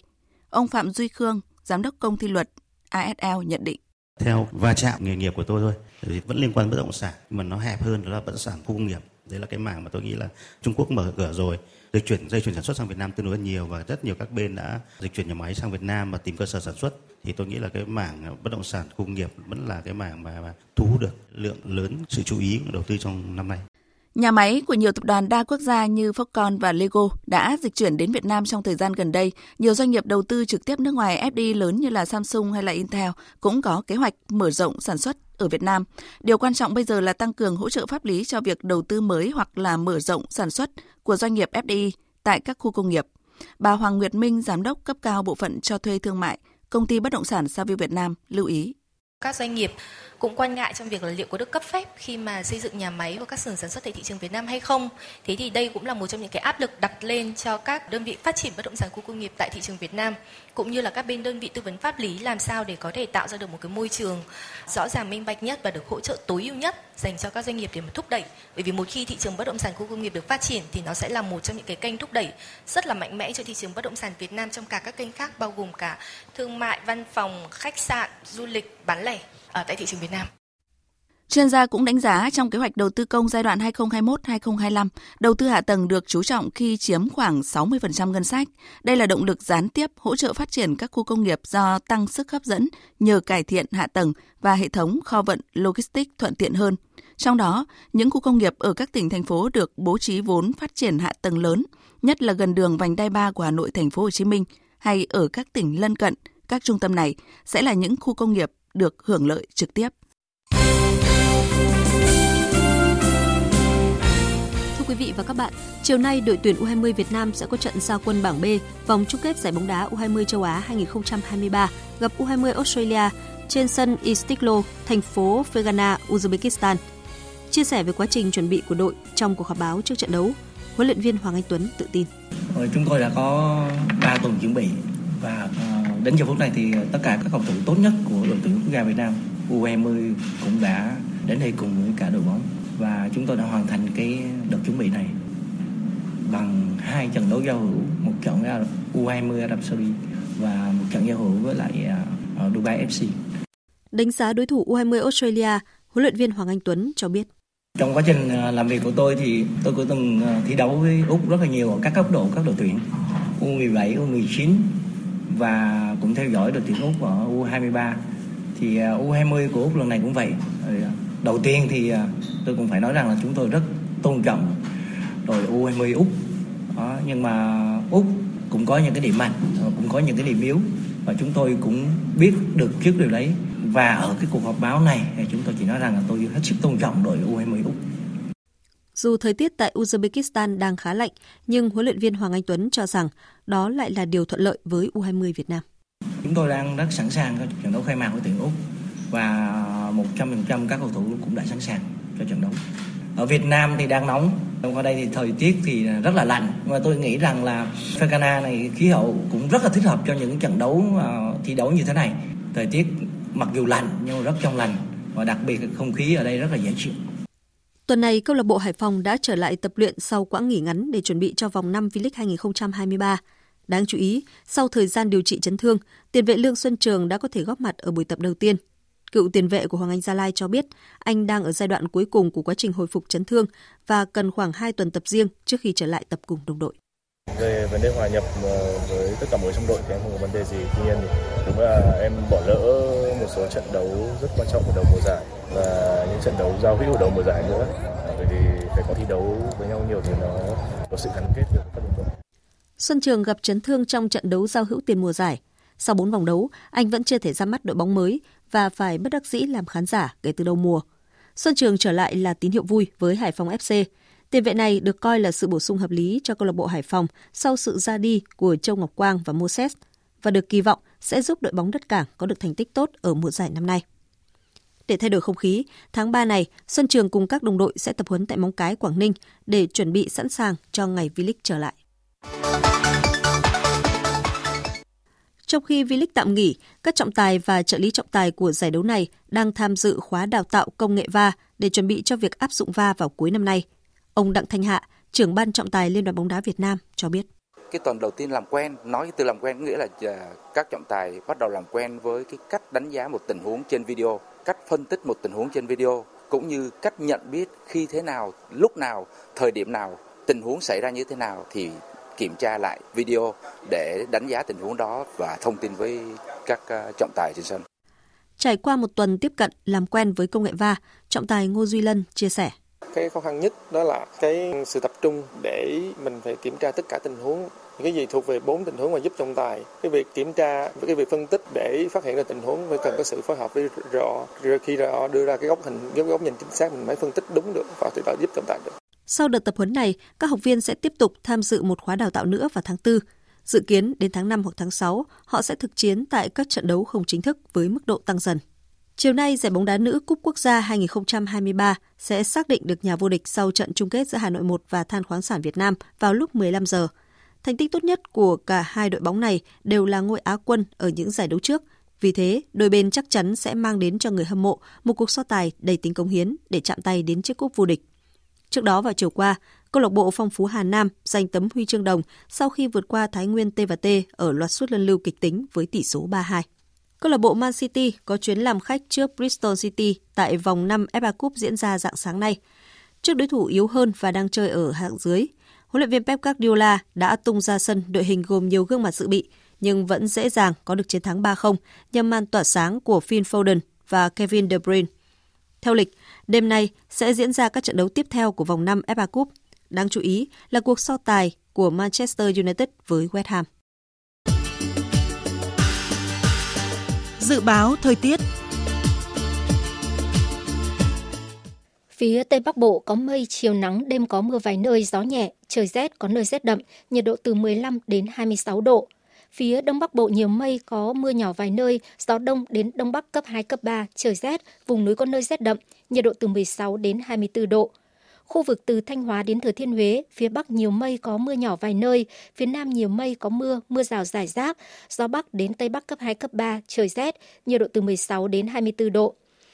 Ông Phạm Duy Khương, giám đốc công ty luật ASL nhận định. Theo va chạm nghề nghiệp của tôi thôi, thì vẫn liên quan bất động sản mà nó hẹp hơn đó là bất động sản khu công nghiệp. Đấy là cái mảng mà tôi nghĩ là Trung Quốc mở cửa rồi dịch chuyển dây chuyển sản xuất sang Việt Nam tương đối nhiều và rất nhiều các bên đã dịch chuyển nhà máy sang Việt Nam và tìm cơ sở sản xuất thì tôi nghĩ là cái mảng ờ, bất động sản công nghiệp vẫn là cái mảng mà, mà thu hút được lượng lớn sự chú ý đầu tư trong năm nay. Nhà máy của nhiều tập đoàn đa quốc gia như Foxconn và Lego đã dịch chuyển đến Việt Nam trong thời gian gần đây. Nhiều doanh nghiệp đầu tư trực tiếp nước ngoài FDI lớn như là Samsung hay là Intel cũng có kế hoạch mở rộng sản xuất ở Việt Nam. Điều quan trọng bây giờ là tăng cường hỗ trợ pháp lý cho việc đầu tư mới hoặc là mở rộng sản xuất của doanh nghiệp FDI tại các khu công nghiệp. Bà Hoàng Nguyệt Minh, giám đốc cấp cao bộ phận cho thuê thương mại, công ty bất động sản Savio Việt Nam lưu ý. Các doanh nghiệp cũng quan ngại trong việc là liệu có được cấp phép khi mà xây dựng nhà máy và các xưởng sản xuất tại thị trường Việt Nam hay không. Thế thì đây cũng là một trong những cái áp lực đặt lên cho các đơn vị phát triển bất động sản khu công nghiệp tại thị trường Việt Nam, cũng như là các bên đơn vị tư vấn pháp lý làm sao để có thể tạo ra được một cái môi trường rõ ràng, minh bạch nhất và được hỗ trợ tối ưu nhất dành cho các doanh nghiệp để mà thúc đẩy. Bởi vì một khi thị trường bất động sản khu công nghiệp được phát triển thì nó sẽ là một trong những cái kênh thúc đẩy rất là mạnh mẽ cho thị trường bất động sản Việt Nam trong cả các kênh khác bao gồm cả thương mại, văn phòng, khách sạn, du lịch, bán lẻ ở tại thị trường Việt Nam. Chuyên gia cũng đánh giá trong kế hoạch đầu tư công giai đoạn 2021-2025, đầu tư hạ tầng được chú trọng khi chiếm khoảng 60% ngân sách. Đây là động lực gián tiếp hỗ trợ phát triển các khu công nghiệp do tăng sức hấp dẫn nhờ cải thiện hạ tầng và hệ thống kho vận logistics thuận tiện hơn. Trong đó, những khu công nghiệp ở các tỉnh thành phố được bố trí vốn phát triển hạ tầng lớn, nhất là gần đường vành đai 3 của Hà Nội thành phố Hồ Chí Minh hay ở các tỉnh lân cận, các trung tâm này sẽ là những khu công nghiệp được hưởng lợi trực tiếp. Thưa quý vị và các bạn, chiều nay đội tuyển U20 Việt Nam sẽ có trận giao quân bảng B vòng chung kết giải bóng đá U20 châu Á 2023 gặp U20 Australia trên sân Istiklal, thành phố Fergana, Uzbekistan. Chia sẻ về quá trình chuẩn bị của đội trong cuộc họp báo trước trận đấu, huấn luyện viên Hoàng Anh Tuấn tự tin. Chúng tôi đã có 3 tuần chuẩn bị và ờ, đến giờ phút này thì tất cả các cầu thủ tốt nhất của đội tuyển quốc gia Việt Nam U20 cũng đã đến đây cùng với cả đội bóng và chúng tôi đã hoàn thành cái đợt chuẩn bị này bằng hai trận đấu giao hữu một trận với U20 Ả Rập Saudi và một trận giao hữu với lại uh, Dubai FC. Đánh giá đối thủ U20 Australia, huấn luyện viên Hoàng Anh Tuấn cho biết. Trong quá trình à, làm việc của tôi thì tôi cũng từng à, thi đấu với Úc rất là nhiều ở các cấp độ, các đội tuyển U17, U19 và cũng theo dõi đội tuyển Úc ở U23. Thì à, U20 của Úc lần này cũng vậy. Đầu tiên thì tôi cũng phải nói rằng là chúng tôi rất tôn trọng đội U20 Úc. Đó, nhưng mà Úc cũng có những cái điểm mạnh, cũng có những cái điểm yếu và chúng tôi cũng biết được trước điều đấy và ở cái cuộc họp báo này chúng tôi chỉ nói rằng là tôi hết sức tôn trọng đội U20 Úc. Dù thời tiết tại Uzbekistan đang khá lạnh, nhưng huấn luyện viên Hoàng Anh Tuấn cho rằng đó lại là điều thuận lợi với U20 Việt Nam. Chúng tôi đang rất sẵn sàng cho trận đấu khai mạc của tuyển Úc và 100% các cầu thủ cũng đã sẵn sàng cho trận đấu. Ở Việt Nam thì đang nóng, qua đây thì thời tiết thì rất là lạnh và tôi nghĩ rằng là Fergana này khí hậu cũng rất là thích hợp cho những trận đấu uh, thi đấu như thế này. Thời tiết mặc dù lạnh nhưng rất trong lành và đặc biệt không khí ở đây rất là dễ chịu. Tuần này, câu lạc bộ Hải Phòng đã trở lại tập luyện sau quãng nghỉ ngắn để chuẩn bị cho vòng 5 V-League 2023. Đáng chú ý, sau thời gian điều trị chấn thương, tiền vệ Lương Xuân Trường đã có thể góp mặt ở buổi tập đầu tiên. Cựu tiền vệ của Hoàng Anh Gia Lai cho biết anh đang ở giai đoạn cuối cùng của quá trình hồi phục chấn thương và cần khoảng 2 tuần tập riêng trước khi trở lại tập cùng đồng đội. Về vấn đề hòa nhập ờ, với tất cả mọi trong đội thì em không có vấn đề gì. Tuy nhiên thì đúng là em bỏ lỡ một số trận đấu rất quan trọng của đầu mùa giải và những trận đấu giao hữu của đầu mùa giải nữa. Ờ, Bởi vì phải có thi đấu với nhau nhiều thì nó có sự gắn kết được các đồng đội. Xuân Trường gặp chấn thương trong trận đấu giao hữu tiền mùa giải. Sau 4 vòng đấu, anh vẫn chưa thể ra mắt đội bóng mới và phải bất đắc dĩ làm khán giả kể từ đầu mùa. Xuân Trường trở lại là tín hiệu vui với Hải Phòng FC. Tiền vệ này được coi là sự bổ sung hợp lý cho câu lạc bộ Hải Phòng sau sự ra đi của Châu Ngọc Quang và Moses và được kỳ vọng sẽ giúp đội bóng đất cảng có được thành tích tốt ở mùa giải năm nay. Để thay đổi không khí, tháng 3 này, Xuân Trường cùng các đồng đội sẽ tập huấn tại Móng Cái, Quảng Ninh để chuẩn bị sẵn sàng cho ngày V-League trở lại. Trong khi V-League tạm nghỉ, các trọng tài và trợ lý trọng tài của giải đấu này đang tham dự khóa đào tạo công nghệ VA để chuẩn bị cho việc áp dụng VA vào cuối năm nay. Ông Đặng Thanh Hạ, trưởng ban trọng tài Liên đoàn bóng đá Việt Nam cho biết. Cái tuần đầu tiên làm quen, nói cái từ làm quen nghĩa là à, các trọng tài bắt đầu làm quen với cái cách đánh giá một tình huống trên video, cách phân tích một tình huống trên video, cũng như cách nhận biết khi thế nào, lúc nào, thời điểm nào, tình huống xảy ra như thế nào thì kiểm tra lại video để đánh giá tình huống đó và thông tin với các à, trọng tài trên sân. Trải qua một tuần tiếp cận làm quen với công nghệ va, trọng tài Ngô Duy Lân chia sẻ. Cái khó khăn nhất đó là cái sự tập trung để mình phải kiểm tra tất cả tình huống cái gì thuộc về bốn tình huống mà giúp trọng tài cái việc kiểm tra với cái việc phân tích để phát hiện ra tình huống phải cần có sự phối hợp với rõ rồi khi rõ đưa ra cái góc hình cái góc nhìn chính xác mình mới phân tích đúng được và từ đó giúp trọng tài được sau đợt tập huấn này, các học viên sẽ tiếp tục tham dự một khóa đào tạo nữa vào tháng 4. Dự kiến đến tháng 5 hoặc tháng 6, họ sẽ thực chiến tại các trận đấu không chính thức với mức độ tăng dần. Chiều nay, giải bóng đá nữ Cúp Quốc gia 2023 sẽ xác định được nhà vô địch sau trận chung kết giữa Hà Nội 1 và Than khoáng sản Việt Nam vào lúc 15 giờ. Thành tích tốt nhất của cả hai đội bóng này đều là ngôi Á quân ở những giải đấu trước. Vì thế, đôi bên chắc chắn sẽ mang đến cho người hâm mộ một cuộc so tài đầy tính công hiến để chạm tay đến chiếc cúp vô địch. Trước đó vào chiều qua, câu lạc bộ Phong Phú Hà Nam giành tấm huy chương đồng sau khi vượt qua Thái Nguyên T&T ở loạt suất luân lưu kịch tính với tỷ số 3-2. Câu lạc bộ Man City có chuyến làm khách trước Bristol City tại vòng 5 FA Cup diễn ra dạng sáng nay. Trước đối thủ yếu hơn và đang chơi ở hạng dưới, huấn luyện viên Pep Guardiola đã tung ra sân đội hình gồm nhiều gương mặt dự bị, nhưng vẫn dễ dàng có được chiến thắng 3-0 nhờ màn tỏa sáng của Phil Foden và Kevin De Bruyne. Theo lịch, đêm nay sẽ diễn ra các trận đấu tiếp theo của vòng 5 FA Cup. Đáng chú ý là cuộc so tài của Manchester United với West Ham. Dự báo thời tiết Phía Tây Bắc Bộ có mây, chiều nắng, đêm có mưa vài nơi, gió nhẹ, trời rét, có nơi rét đậm, nhiệt độ từ 15 đến 26 độ. Phía Đông Bắc Bộ nhiều mây, có mưa nhỏ vài nơi, gió đông đến Đông Bắc cấp 2, cấp 3, trời rét, vùng núi có nơi rét đậm, nhiệt độ từ 16 đến 24 độ. Khu vực từ Thanh Hóa đến Thừa Thiên Huế, phía Bắc nhiều mây có mưa nhỏ vài nơi, phía Nam nhiều mây có mưa, mưa rào rải rác, gió Bắc đến Tây Bắc cấp 2, cấp 3, trời rét, nhiệt độ từ 16 đến 24 độ.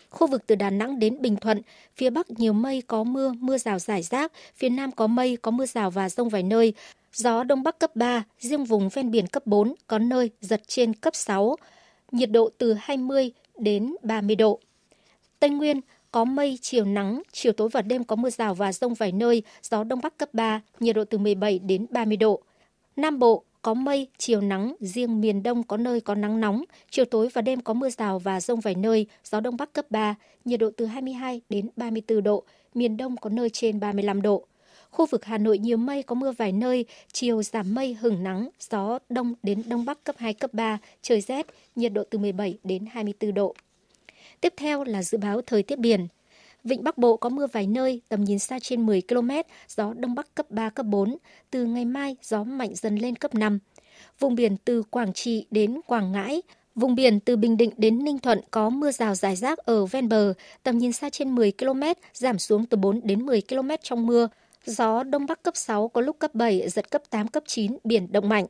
Khu vực từ Đà Nẵng đến Bình Thuận, phía Bắc nhiều mây có mưa, mưa rào rải rác, phía Nam có mây, có mưa rào và rông vài nơi, gió Đông Bắc cấp 3, riêng vùng ven biển cấp 4, có nơi giật trên cấp 6, nhiệt độ từ 20 đến 30 độ. Tây Nguyên có mây, chiều nắng, chiều tối và đêm có mưa rào và rông vài nơi, gió đông bắc cấp 3, nhiệt độ từ 17 đến 30 độ. Nam Bộ có mây, chiều nắng, riêng miền Đông có nơi có nắng nóng, chiều tối và đêm có mưa rào và rông vài nơi, gió Đông Bắc cấp 3, nhiệt độ từ 22 đến 34 độ, miền Đông có nơi trên 35 độ. Khu vực Hà Nội nhiều mây có mưa vài nơi, chiều giảm mây hừng nắng, gió Đông đến Đông Bắc cấp 2, cấp 3, trời rét, nhiệt độ từ 17 đến 24 độ. Tiếp theo là dự báo thời tiết biển. Vịnh Bắc Bộ có mưa vài nơi, tầm nhìn xa trên 10 km, gió Đông Bắc cấp 3, cấp 4. Từ ngày mai, gió mạnh dần lên cấp 5. Vùng biển từ Quảng Trị đến Quảng Ngãi, Vùng biển từ Bình Định đến Ninh Thuận có mưa rào rải rác ở ven bờ, tầm nhìn xa trên 10 km, giảm xuống từ 4 đến 10 km trong mưa. Gió Đông Bắc cấp 6 có lúc cấp 7, giật cấp 8, cấp 9, biển động mạnh.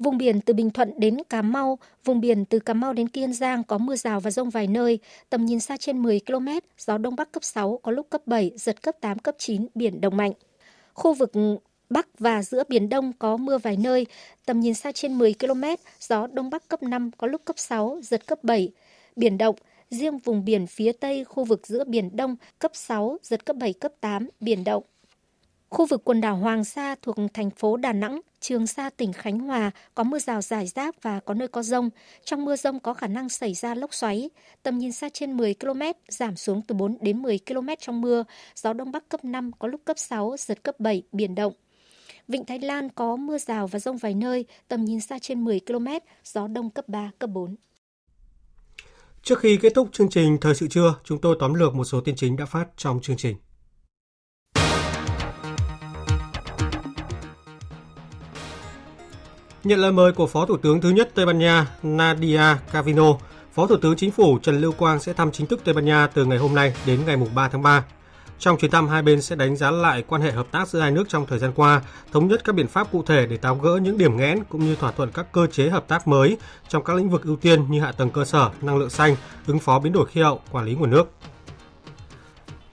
Vùng biển từ Bình Thuận đến Cà Mau, vùng biển từ Cà Mau đến Kiên Giang có mưa rào và rông vài nơi, tầm nhìn xa trên 10 km, gió Đông Bắc cấp 6, có lúc cấp 7, giật cấp 8, cấp 9, biển động mạnh. Khu vực Bắc và giữa Biển Đông có mưa vài nơi, tầm nhìn xa trên 10 km, gió Đông Bắc cấp 5, có lúc cấp 6, giật cấp 7, biển động. Riêng vùng biển phía Tây, khu vực giữa Biển Đông cấp 6, giật cấp 7, cấp 8, biển động. Khu vực quần đảo Hoàng Sa thuộc thành phố Đà Nẵng, Trường Sa tỉnh Khánh Hòa có mưa rào rải rác và có nơi có rông. Trong mưa rông có khả năng xảy ra lốc xoáy. Tầm nhìn xa trên 10 km, giảm xuống từ 4 đến 10 km trong mưa. Gió Đông Bắc cấp 5, có lúc cấp 6, giật cấp 7, biển động. Vịnh Thái Lan có mưa rào và rông vài nơi, tầm nhìn xa trên 10 km, gió đông cấp 3, cấp 4. Trước khi kết thúc chương trình Thời sự trưa, chúng tôi tóm lược một số tin chính đã phát trong chương trình. Nhận lời mời của Phó Thủ tướng thứ nhất Tây Ban Nha Nadia Cavino, Phó Thủ tướng Chính phủ Trần Lưu Quang sẽ thăm chính thức Tây Ban Nha từ ngày hôm nay đến ngày 3 tháng 3. Trong chuyến thăm, hai bên sẽ đánh giá lại quan hệ hợp tác giữa hai nước trong thời gian qua, thống nhất các biện pháp cụ thể để tháo gỡ những điểm nghẽn cũng như thỏa thuận các cơ chế hợp tác mới trong các lĩnh vực ưu tiên như hạ tầng cơ sở, năng lượng xanh, ứng phó biến đổi khí hậu, quản lý nguồn nước.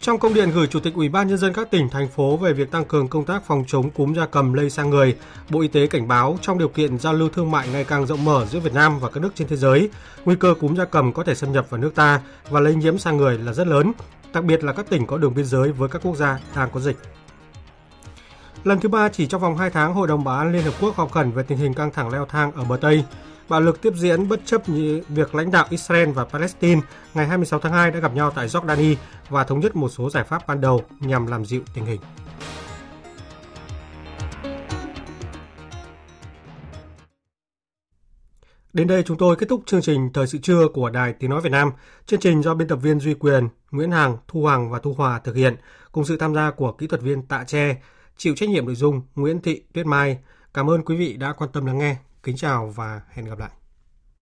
Trong công điện gửi Chủ tịch Ủy ban nhân dân các tỉnh thành phố về việc tăng cường công tác phòng chống cúm gia cầm lây sang người, Bộ Y tế cảnh báo trong điều kiện giao lưu thương mại ngày càng rộng mở giữa Việt Nam và các nước trên thế giới, nguy cơ cúm gia cầm có thể xâm nhập vào nước ta và lây nhiễm sang người là rất lớn, đặc biệt là các tỉnh có đường biên giới với các quốc gia đang có dịch. Lần thứ ba chỉ trong vòng 2 tháng, Hội đồng Bảo an Liên Hợp Quốc họp khẩn về tình hình căng thẳng leo thang ở bờ Tây. Bạo lực tiếp diễn bất chấp như việc lãnh đạo Israel và Palestine ngày 26 tháng 2 đã gặp nhau tại Jordani và thống nhất một số giải pháp ban đầu nhằm làm dịu tình hình. Đến đây chúng tôi kết thúc chương trình Thời sự trưa của Đài Tiếng Nói Việt Nam. Chương trình do biên tập viên Duy Quyền, Nguyễn Hằng, Thu Hoàng và Thu Hòa thực hiện, cùng sự tham gia của kỹ thuật viên Tạ Tre, chịu trách nhiệm nội dung Nguyễn Thị Tuyết Mai. Cảm ơn quý vị đã quan tâm lắng nghe. Kính chào và hẹn gặp lại.